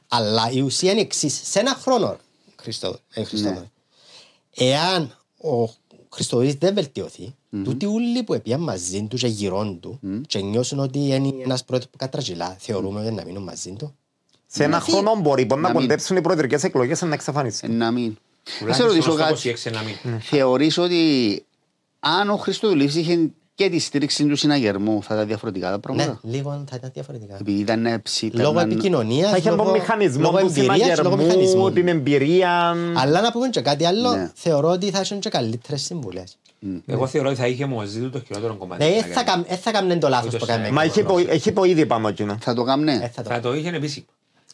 Αλλά η ουσία είναι η εξής. Σε ένα χρόνο, Χριστό, ε, Χριστόδουλε, εάν ο Χριστοδούλης δεν βελτιωθεί, τούτοι όλοι που έπιαν μαζί του και γυρών του και νιώσουν ότι είναι ένας πρόεδρος που κατραγιλά, θεωρούμε ότι να μείνουν μαζί του. Σε ένα Γιατί- χρόνο μπορεί μπορεί να Να μην- κοντέψουν οι προεδρικές εκλογές να Ε, εξαφανιστούν. Να μην. Θα σε Τουλάχιστον ρωτήσω στο κάτι. 26 να μην. Θεωρείς ότι αν ο Χριστοδουλής είχε και τη στήριξη του συναγερμού, θα ήταν διαφορετικά τα Ναι, πράγματα. λίγο θα ήταν διαφορετικά. Επειδή ήταν ψήτα. Λόγω επικοινωνίας. Θα είχε τον μηχανισμό του συναγερμού, την εμπειρία. Αλλά να πούμε και κάτι άλλο, Ναι. θεωρώ ότι θα έχουν και καλύτερες συμβουλές. Εγώ θεωρώ ότι θα είχε μαζί του το χειρότερο κομμάτι. Ναι, της δεν θα Ακαδημίας. καμ- δεν θα κάνουν το λάθος Ούτως που κάνουμε. Μα έχει το, έχει το ήδη πάνω εκείνο. Θα το κάμνε. Ε, θα το Θα το είχε επίσημα.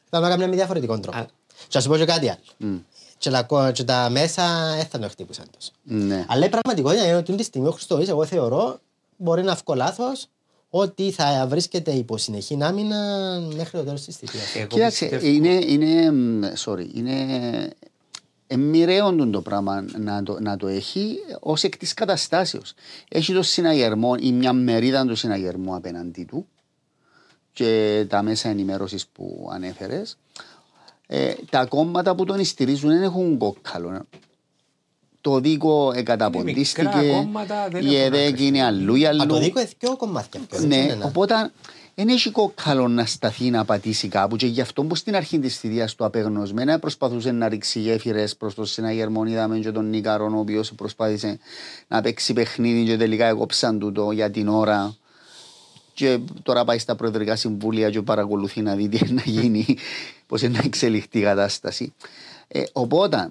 θα το κάνουμε με διαφορετικό τρόπο. Α. Και να σου πω και κάτι άλλο. Και τα, κο- και τα μέσα δεν θα το χτύπουσαν τόσο. Ναι. Αλλά η πραγματικότητα είναι ότι τη στιγμή ο Χριστοής, εγώ θεωρώ, μπορεί να βγω λάθος ότι θα βρίσκεται υπό συνεχή άμυνα μέχρι το τέλος της θητείας. Εγώ Κοίταξε, πιστεύω- είναι, είναι, μ, sorry, είναι εμμυρέον το πράγμα να το, να το έχει ως εκ της καταστάσεως. Έχει το συναγερμό ή μια μερίδα του συναγερμού απέναντί του και τα μέσα ενημέρωσης που ανέφερες. Ε, τα κόμματα που τον στηρίζουν δεν έχουν κόκκαλο. Το δίκο εκαταποντίστηκε. μικρά κόμματα, δεν Η έχουν ΕΔΕΚ άκρη. είναι αλλού ή Α, το αλλού. δίκο είναι δύο κομμάτια. πιο, δεν Ναι, είναι ένα. οπότε δεν έχει κόκκαλο να σταθεί να πατήσει κάπου και γι' αυτό που στην αρχή της θητείας του απεγνωσμένα προσπαθούσε να ρίξει γέφυρες προς το συναγερμό. Είδαμε και τον Νίκαρον, ο οποίος προσπάθησε να παίξει παιχνίδι και τελικά έκοψαν του το για την ώρα. Και τώρα πάει στα προεδρικά συμβούλια και παρακολουθεί να δει τι είναι να γίνει, πώς είναι να εξελιχθεί η κατάσταση. Ε, οπότε,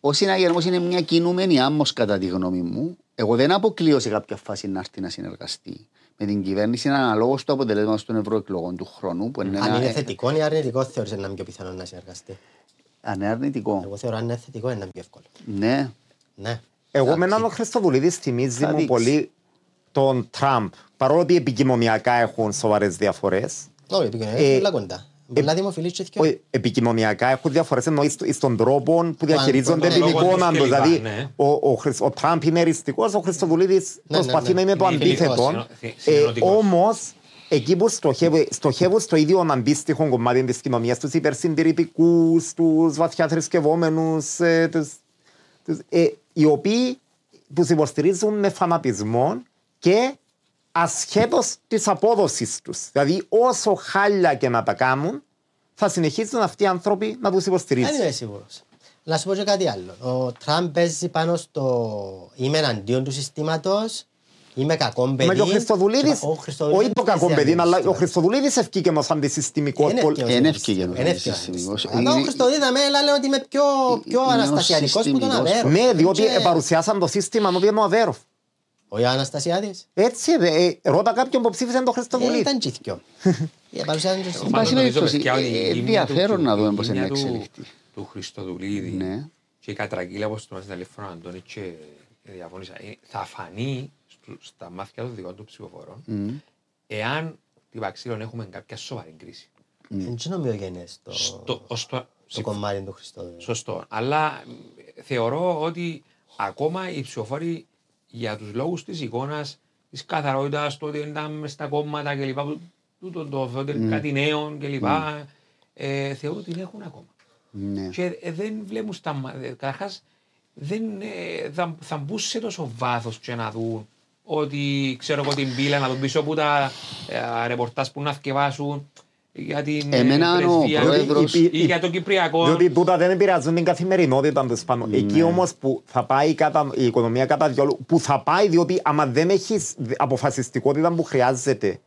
ο συναγερμό είναι μια κινούμενη άμμος κατά τη γνώμη μου. Εγώ δεν αποκλείω σε κάποια φάση να έρθει να συνεργαστεί με την κυβέρνηση αναλόγως του αποτελέσματο των ευρωεκλογών του χρόνου. Που είναι Αν ένα- είναι ε, θετικό ή αρνητικό, θεωρείς να είναι πιο πιθανό να συνεργαστεί; αν είναι αρνητικό. Εγώ θεωρώ αν είναι θετικό είναι πιο εύκολο. Ναι. Ναι. Εγώ με έναν ο Χριστοδουλίδης θυμίζει Θα μου δείξει. πολύ τον Τραμπ. Παρόλο ότι επικοινωνιακά έχουν σοβαρές διαφορές. Όχι, επικοινωνία Ε, είναι πολλά κοντά. Πολλά δημοφιλείς και δυο. Όχι, επικοινωνιακά έχουν διαφορές εννοεί στο- στον τρόπο που διαχειρίζονται τον την λόγος εικόνα τους του. κλπ, Δηλαδή, ναι. ο, ο, Χρυσ- ο Τραμπ είναι εριστικό, ο Χριστοδουλίδη ναι, προσπαθεί ναι. να είναι το Είναι αντίθετο. φιλικός, συνο- συνενωτικός. Όμως, εκεί που στοχεύει- στοχεύουν στο ίδιο αντίστοιχο κομμάτι της κοινωνίας, τους υπερσυντηρητικούς, τους βαθιά θρησκευόμενους, ε, τους- τους- ε, οι οποίοι του υποστηρίζουν με φανατισμό και ασχέτως της απόδοσης τους. Δηλαδή, όσο χάλια και να τα κάνουν, θα συνεχίσουν αυτοί οι άνθρωποι να τους υποστηρίζουν. Δεν είμαι σίγουρος. Να σου πω και κάτι άλλο. Ο Τραμπ παίζει πάνω στο είμαι εναντίον του συστήματος, είμαι κακό παιδί. Μα και ο Χριστοδουλίδη, Ο Χριστοδουλίδης όχι το κακό παίζει παιδί, αντίον αλλά του ο συστήματος. Χριστοδουλίδης ευκήκε ω αντισυστημικό. Είναι πολ- ευκαιρός Είναι ο ευκαιρός συστημικός. ο Είναι ευκαιρός. συστημικός. Αλλά ο Είναι- Χριστοδουλίδης με λέει ότι είμαι πιο, πιο Είναι ο αναστασιατικός που τον συστημικός. Αβέρο. Ναι, διότι Και- παρουσιάσαν το σύστημα ότι είναι ο Αβέροφ. Ο Αναστασιάδης. Έτσι, δε, ε, ρώτα κάποιον που ψήφισε τον Ε, Χριστοδουλίδη. Ήταν τσίθκιο. [laughs] Ε, παρουσιάζαν και ο Εν συστημικός. πάση Πάντως νομίζω, περιπτώσει, παιδιά, ότι η ε, γύμνια ενδιαφέρον του- να δούμε η πώς είναι γύμνια να του- εξελιχθεί. Του Χριστοδουλίδη Ναι. και η κατραγγείλα όπως του μας Ελεύθερο Αντώνη και διαφώνησα, ε, θα φανεί στου- στα μάτια των δικών του ψηφοφορών εάν την Παξίλων έχουμε κάποια σοβαρή κρίση. Δεν είναι ομοιογενές το, Στο, ως το, το κομμάτι του Χριστοδουλίδη. Σωστό. Αλλά μ, θεωρώ ότι ακόμα οι ψηφοφόροι για τους λόγους της εικόνας, της καθαρότητας, το ότι ήταν μες στα κόμματα κλπ. που- Τούτο το ότι είναι κάτι νέο κλπ. Ε, θεωρώ ότι την έχουν ακόμα. Ναι. Και ε, δεν βλέπουν στα μα- ε, Καταρχάς, δεν ε, θα, θα μπουν σε τόσο βάθος και να δουν ότι ξέρω εγώ την πύλα να δουν πίσω από τα ε, ρεπορτάζ που να θκευάσουν για την ε, Εμένα ο πρεσβεία πρόεδρος- ή για το Κυπριακό. Διότι τούτα δεν επηρεάζουν την καθημερινότητα τους πάνω. Ναι. Εκεί όμως που θα πάει κατά, η οικονομία κατά διόλου, που θα πάει διότι άμα δεν έχεις αποφασιστικότητα που χρειάζεται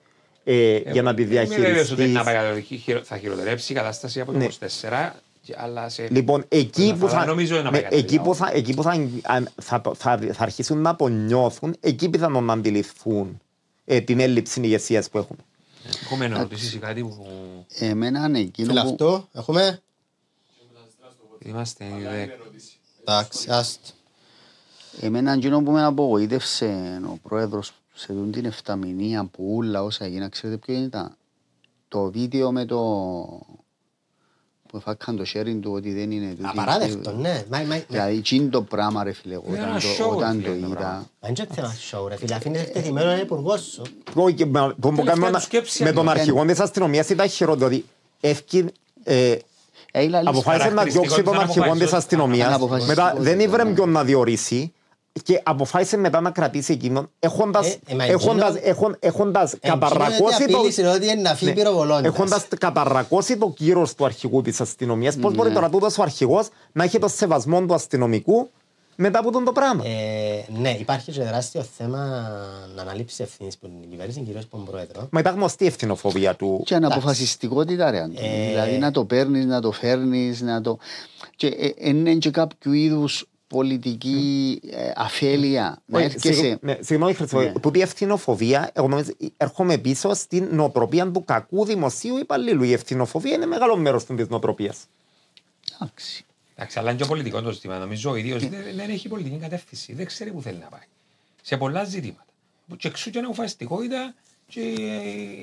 ε, για να τη Είμαι βέβαιος ότι διαχειριστεί. να πάει καλά. Χειρο- θα χειροτερέψει η κατάσταση από το Ναι. 24, και- αλλά σε... Λοιπόν, εκεί Όσον που, αφορά, θα, νομίζω να ναι, πάει εκεί καλά. που, θα, εκεί που θα, αν- θα, θα, θα αρχίσουν να το νιώθουν, εκεί πιθανόν να αντιληφθούν ε, την έλλειψη ηγεσίας που έχουν. Έχουμε ερωτήσεις ή κάτι που Εμένα είναι εκείνο που... Φιλαυτού, έχουμε; είμαστε ήδη... Εντάξει, άστο. Εμένα εκείνο που με απογοήτευσε ο πρόεδρος σε αυτήν την εφταμινία που όλα όσα έγιναν, ξέρετε ποιο ήταν; Το βίντεο με το... που έφακαν το sharing του ότι δεν είναι... τούτη- Απαράδεκτο, ναι. Μα- μα- μα- Δηλαδή, εκείνο το πράγμα ρε φίλε, Είναι όταν ένα το, show, όταν φίλε, το το είδα... πράγμα. Δεν είναι θέμα show, ρε φίλε. Αφήνεις εκτεθειμένο ένα υπουργός σου. Όχι, και με- το που Τελευταία κάνουμε του σκέψη με αν τον το αρχηγό της αστυνομίας ήταν χειρότερο. Δηλαδή, εύκη, ε, Έγιλα λύση. αποφάσισε να χαρακτηριστικό διώξει τον ήταν αρχηγό της αποφασιστικό. αστυνομίας. Αναποφασιστικό Μετά δεν ήταν, ήβρε ναι. ποιον να διορίσει και αποφάσισε μετά να κρατήσει εκείνον έχοντας, Ε, ε, μα έχοντας, εκείνο- έχον- έχοντας καταρρακώσει το... απείλησε ότι είναι να φύγει Ναι. πυροβολώντας. Έχοντας καταρρακώσει το κύρος του αρχηγού της αστυνομίας, πώς μπορεί τώρα τούτος ο αρχηγός να έχει το σεβασμό του αστυνομικού μετά από τον το πράγμα; Ε, ναι, υπάρχει και τεράστιο θέμα να αναλήψει ευθύνης που την κυβέρνηση, κυρίως από τον πρόεδρο. Μα ήταν γνωστή η ευθυνοφοβία του. Και αναποφασιστικότητα, ρε Αντώνη. Ε, Δηλαδή να το παίρνεις, να το φέρνεις, να το. Και ε, είναι και κάποιο είδους πολιτική ε, αφέλεια να Όχι, έρχεσαι. συγγνώ- ναι, Συγγνώμη, Χρυσό, Ναι. τούτη η ευθυνοφοβία, εγώ νομίζω, έρχομαι πίσω στην νοοτροπία του κακού δημοσίου υπαλλήλου. Η ευθυνοφοβία είναι μεγάλο μέρος της νοοτροπίας. Εντάξει. Εντάξει, αλλά είναι και πολιτικός το ζήτημα. Νομίζω ο ίδιος δεν, δεν έχει πολιτική κατεύθυνση. Δεν ξέρει που θέλει να πάει. Σε πολλά ζητήματα. Και εξού και αναποφασιστικότητα και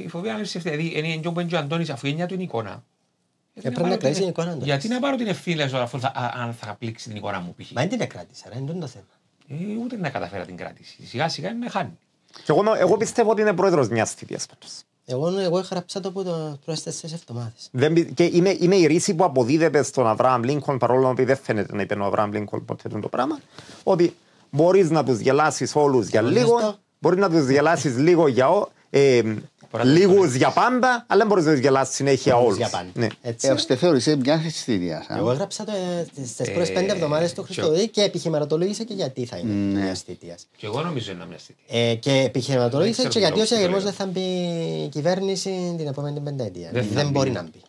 η φοβία να λήψει ευθύνη. Δηλαδή, είναι και ο Αντώνης, αφού η έννοια του είναι η εικόνα. Γιατί πρέπει να πάρω κρατήσει την- την εικόνα του. Γιατί να πάρω την ευθύνη λέω, αφού θα, α- αν θα πλήξει την εικόνα μου π.χ. Μα δεν την κράτησα, ρε, είναι το θέμα. Ε, ούτε να καταφέρα την κράτηση. Σιγά σιγά με χάνει. Και εγώ, εγώ πιστεύω ότι είναι πρόεδρος μιας θητείας πάντως. Εγώ, εγώ έγραψα το από το πρώτε τέσσερις εβδομάδες. Δεν, πι- και είναι, είναι η ρίση που αποδίδεται στον Αβραάμ Λίνκολν, παρόλο που δεν φαίνεται να είπε ο Αβραάμ Λίνκολν ποτέ το πράγμα, ότι μπορείς να τους γελάσεις όλους για Σωστό. λίγο, μπορείς να τους γελάσεις λίγο για ο, ε, Μπορεί να λίγους τους για πάντα, αλλά δεν μπορείς να τους γελάσεις συνέχεια Όλους όλους. για πάντα. Ναι. Έτσι. Ε, ώστε θεώρησε μια θητεία. Εγώ έγραψα το στις πρώτες Ε, πέντε εβδομάδες του και- Χριστοδή και επιχειρηματολόγησα και γιατί θα είναι Ναι. μια θητεία. Και εγώ νομίζω είναι μια στιγμή. Ε, και επιχειρηματολόγησα Δεν και ξέρω γιατί ο τι λόγο συναγερμό το δεν θα μπει η κυβέρνηση την επόμενη πενταετία. Δεν Δεν, θα μπει. μπορεί να μπει.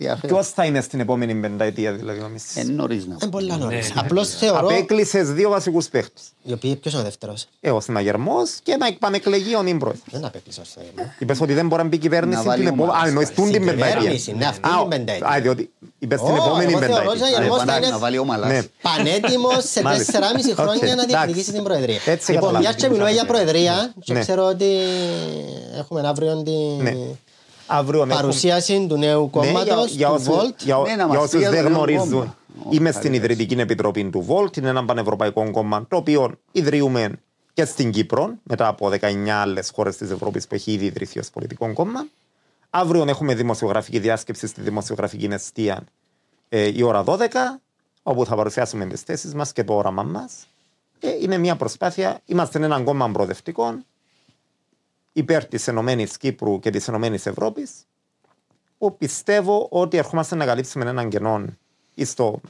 Ναι. Ε, Διαφέρει. Ποιος θα είναι στην επόμενη πενταετία, δηλαδή, νομίζεις. Ε, νωρίς να είναι πολλά νωρίς. ναι, Απλώς θεωρώ. Απέκλεισε δύο βασικούς παίχτες. Οι οποίοι ποιος είναι ο δεύτερος; Ε, ο συναγερμό και ένα εκπανεκλεγεί ο νυμπρόεδρο. Δεν απέκλεισα στο θέμα. Είπες ότι δεν μπορεί να μπει η κυβέρνηση Να βάλει την επόμενη. ομάδα. Α, εννοείς τούν την Στην πενταετία. κυβέρνηση, ναι, αυτή Α, την ο- πενταετία. Α, διότι είπες στην Ω, επόμενη εγώ θεωρώ πενταετία. ότι Γερμός θα να, είναι- να βάλει ομαλά. Ναι. Πανέτοιμος σε Μάλιστα. 4,5 χρόνια Οκ, να εντάξει. διεκδικήσει την Προεδρία. Έτσι Λοιπόν, καταλάβαμε. μια και μιλούμε για Προεδρία, και Ναι. ξέρω ότι έχουμε αύριο την Ναι. Αύριο έχουμε- παρουσίαση του νέου Ναι, για- κόμματος, για του όσους- Volt. για- Ναι, να για μας όσους πει για δεν το νέο γνωρίζουν, κόμμα. Ω, είμαι στην καλύτερα. Ιδρυτική Επιτροπή του Volt. Είναι ένα πανευρωπαϊκό κόμμα το οποίο ιδρύουμε και στην Κύπρο μετά από 19 άλλες χώρες της Ευρώπης που έχει ήδη ιδρυθεί ως πολιτικό κόμμα. Αύριο έχουμε δημοσιογραφική διάσκεψη στη δημοσιογραφική αιστεία ε, η ώρα 12, όπου θα παρουσιάσουμε τις θέσεις μας και το όραμα μας. Ε, είναι μια προσπάθεια. Είμαστε ένα κόμμα προοδευτικό υπέρ της Ενωμένης Κύπρου και της Ενωμένης Ευρώπης, που πιστεύω ότι ερχόμαστε να καλύψουμε έναν κενό στο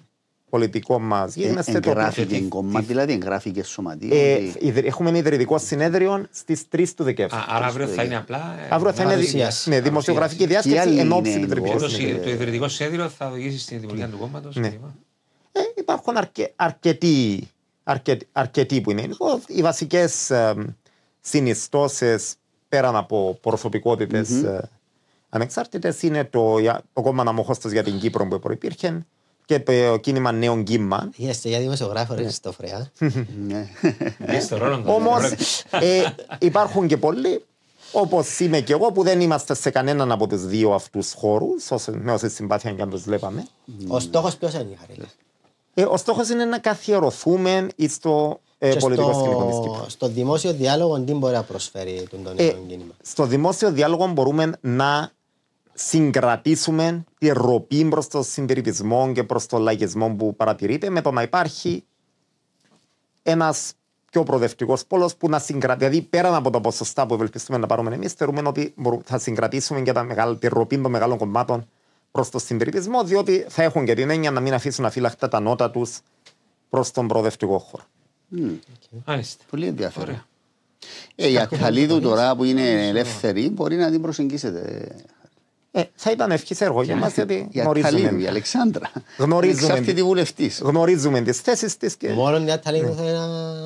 πολιτικό μας Ε, γίγνεσθε. το οποίο- Εγγράφηκε κόμμα, δηλαδή εγγράφηκε σωματείο. Ε, ότι- ιδρυ- έχουμε ένα ιδρυτικό συνέδριο στις 3 του Δεκέμβρη. Α, άρα αύριο θα είναι απλά. ε, Αύριο θα είναι δι- παρουσίαση. ναι, δημοσιογραφική Ποιοι διάσκεψη άλλοι εν ώψη είναι του τριπλού involved? Το, συνεδρίου. το ιδρυτικό σχέδιο θα οδηγήσει στην δημιουργία του κόμματος. Ναι. Ε, υπάρχουν αρκε, αρκετοί, αρκε, αρκετοί που είναι. Λοιπόν, οι βασικές ε, συνιστώσεις πέραν από προσωπικότητε ε, ανεξάρτητες είναι το, το κόμμα Αναμοχώστο για την Κύπρο που προπήρχε και το κίνημα Νέων Κύμα. Είστε για δημοσιογράφο, ρε Χριστόφρεα. Ναι. Στο ρόλο του. Όμως ε, υπάρχουν και πολλοί, όπως είμαι και εγώ, που δεν είμαστε σε κανέναν από τους δύο αυτούς χώρους, με όση συμπάθεια και αν τους βλέπαμε. Ο στόχος ποιος είναι, Χαρίλα. Ε, ο στόχος είναι να καθιερωθούμε στο ε, Και πολιτικό σκηνικό τη στο, Κύπρου. στο δημόσιο διάλογο τι μπορεί να προσφέρει τον το Ε, νέο κίνημα; στο δημόσιο διάλογο μπορούμε να συγκρατήσουμε τη ροπή προς το συντηρητισμό και προς τον λαϊκισμό που παρατηρείται με το να υπάρχει ένας πιο προοδευτικός πόλος που να συγκρατεί. Δηλαδή, πέραν από τα ποσοστά που ευελπιστούμε να πάρουμε εμείς, θεωρούμε ότι μπορούμε- θα συγκρατήσουμε και τα μεγάλα, τη ροπή των μεγάλων κομμάτων προς τον συντηρητισμό, διότι θα έχουν και την έννοια να μην αφήσουν αφύλακτα τα νότα τους προς τον προοδευτικό χώρο. Μάλιστα. Πολύ ενδιαφέρον. Ωραία. Ε, η Ατχαλίδου τώρα που είναι ελεύθερη μπορεί να την προσεγγίσετε. Ε, θα ήταν ευχή έργο για μας, γιατί Η Ατχαλίδου, η γνωρίζουμε, Αλεξάνδρα. Γνωρίζουμε. Εξάρτητη βουλευτής. γνωρίζουμε τις θέσεις της και Μόνο μια Αταλίδου θα είναι.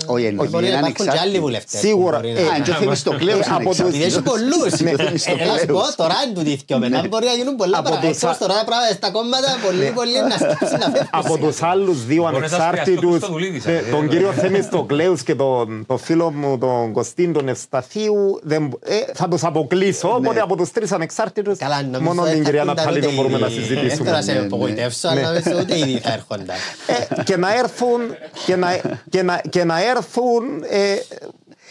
Όχι, εννοεί, Μπορεί είναι να υπάρχουν και ανεξάρτητη. άλλοι βουλευτές. Σίγουρα. Ε, Α, και ο Θεμιστοκλέος Ε, είναι από τους- εξάρτητος. Επειδή έχει πολλούς. Ναι, Ε, Να σου πω, Θεμιστοκλέους. τώρα είναι του δίθκιο μετά. Μπορεί να γίνουν πολλά Από πράγματα. τους Εκτός α- τώρα πράγματα στα κόμματα, πολλοί, πολλοί να σκέψουν να φεύγουν. από τους άλλους δύο Μπορεί να σας ανεξάρτητους, χρειαστεί ο Χριστοδουλίδης, ε, τον ε, κύριο ε, Θεμιστοκλέου και τον το φίλο μου τον Κωστίν τον Ευσταθίου, δεν, ε, θα τους αποκλείσω. Οπότε από τους τρεις ανεξάρτητου, Καλά, νομίζω μόνο δεν την θα κυρία έρχονταν Ναταλίδου ούτε μπορούμε να ήδη. Δεν θέλω συζητήσουμε. να σε Ναι, ναι. απογοητεύσω, αλλά νομίζω ούτε ήδη θα έρχονταν. Ε, και να έρθουν, και να, και να, και να έρθουν, ε, θα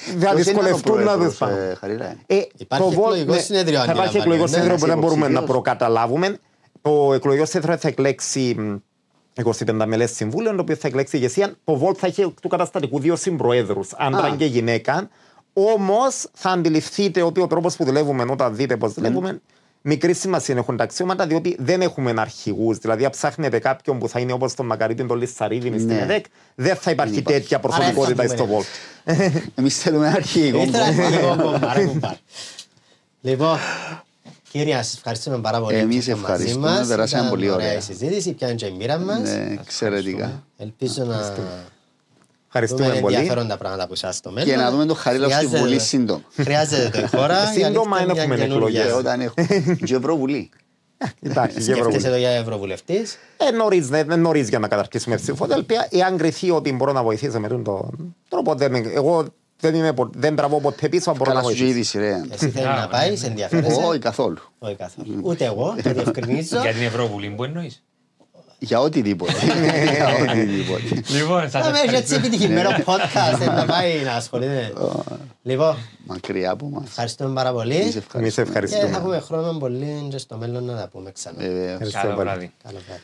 Ποιος είναι ο δυσκολευτούν να πρόεδρος, τους πάνε. ε, Χαρίλα; Ε, Υπάρχει το Volt- εκλογικό ναι, συνέδριο, Θα υπάρχει αντιλαμβάνομαι, εκλογικό ναι. συνέδριο που δεν Ένας μπορούμε να υποψήφιος. προκαταλάβουμε. Το εκλογικό συνέδριο θα εκλέξει μ, 25 μελές συμβούλων, το οποίο θα εκλέξει ηγεσία. Το Βολτ θα έχει του καταστατικού δύο συμπροέδρους, άντρα Α. και γυναίκα. Όμως θα αντιληφθείτε ότι ο τρόπος που δουλεύουμε, όταν δείτε πώς δουλεύουμε, Μικρή σημασία έχουν τα αξιώματα διότι δεν έχουμε αρχηγούς. Δηλαδή, αν ψάχνετε κάποιον που θα είναι όπως τον Μακαρίτη τον Λισαρίδη Ναι. στην ΕΔΕΚ, δεν θα υπάρχει υπάρχει. τέτοια Άρα προσωπικότητα δεν θα στο πούμε. Βολτ. Εμείς θέλουμε αρχηγό. Ήθελα αρχηγό κόμμα, ρε κουμπάρ. [laughs] Λοιπόν, κύριε, σας ευχαριστούμε πάρα πολύ. Εμείς που ήσασταν μαζί ευχαριστούμε, μας. περάσαμε Ήταν πολύ ωραία. η συζήτηση, πιάνε και η μοίρα μας. Ναι, εξαιρετικά. Ελπίζω να Ευχαριστούμε δούμε πολύ. ενδιαφέροντα πράγματα που σας στο μέλλον. Και να δούμε τον Χαρίλαο στη Χρειάζεται- Βουλή σύντομα. Χρειάζεται το η χώρα. [laughs] η Σύντομα αλήθεια δεν είναι έχουμε για Και εκλογές. καινούργια. όταν έχουμε. [laughs] Και Ευρωβουλή. Υπάρχει και Σκέφτεσαι Ευρωβουλή. εδώ για ευρωβουλευτής; Ε, νωρίς, δεν είναι νωρίς για να καταρχίσουμε ψηφοδέλτια. Εάν κριθεί ότι μπορώ να βοηθήσω με τον τρόπο, δεν, εγώ δεν, είμαι, πο- δεν τραβώ ποτέ πίσω, μπορώ να Καλά σου βοηθήσω. ήδη σειρέ. Εσύ θέλεις να πάεις, σε ενδιαφέρεσαι; Όχι καθόλου. Όχι καθόλου. Ούτε εγώ, το [laughs] διευκρινίζω. Για την Ευρωβουλή που εννοείς; Για οτιδήποτε. [laughs] Για οτιδήποτε. Λοιπόν, σας Θα με έχει έτσι ευχαριστώ. επιτυχημένο podcast, δεν θα πάει να ασχολείται. [laughs] Λοιπόν, Μακριά από μας. ευχαριστούμε πάρα πολύ. Εμείς Εμείς ευχαριστούμε. Και θα ευχαριστούμε. έχουμε χρόνο πολύ και στο μέλλον να τα πούμε ξανά. Βεβαίως. Ευχαριστώ Καλό πολύ. βράδυ. Καλό βράδυ.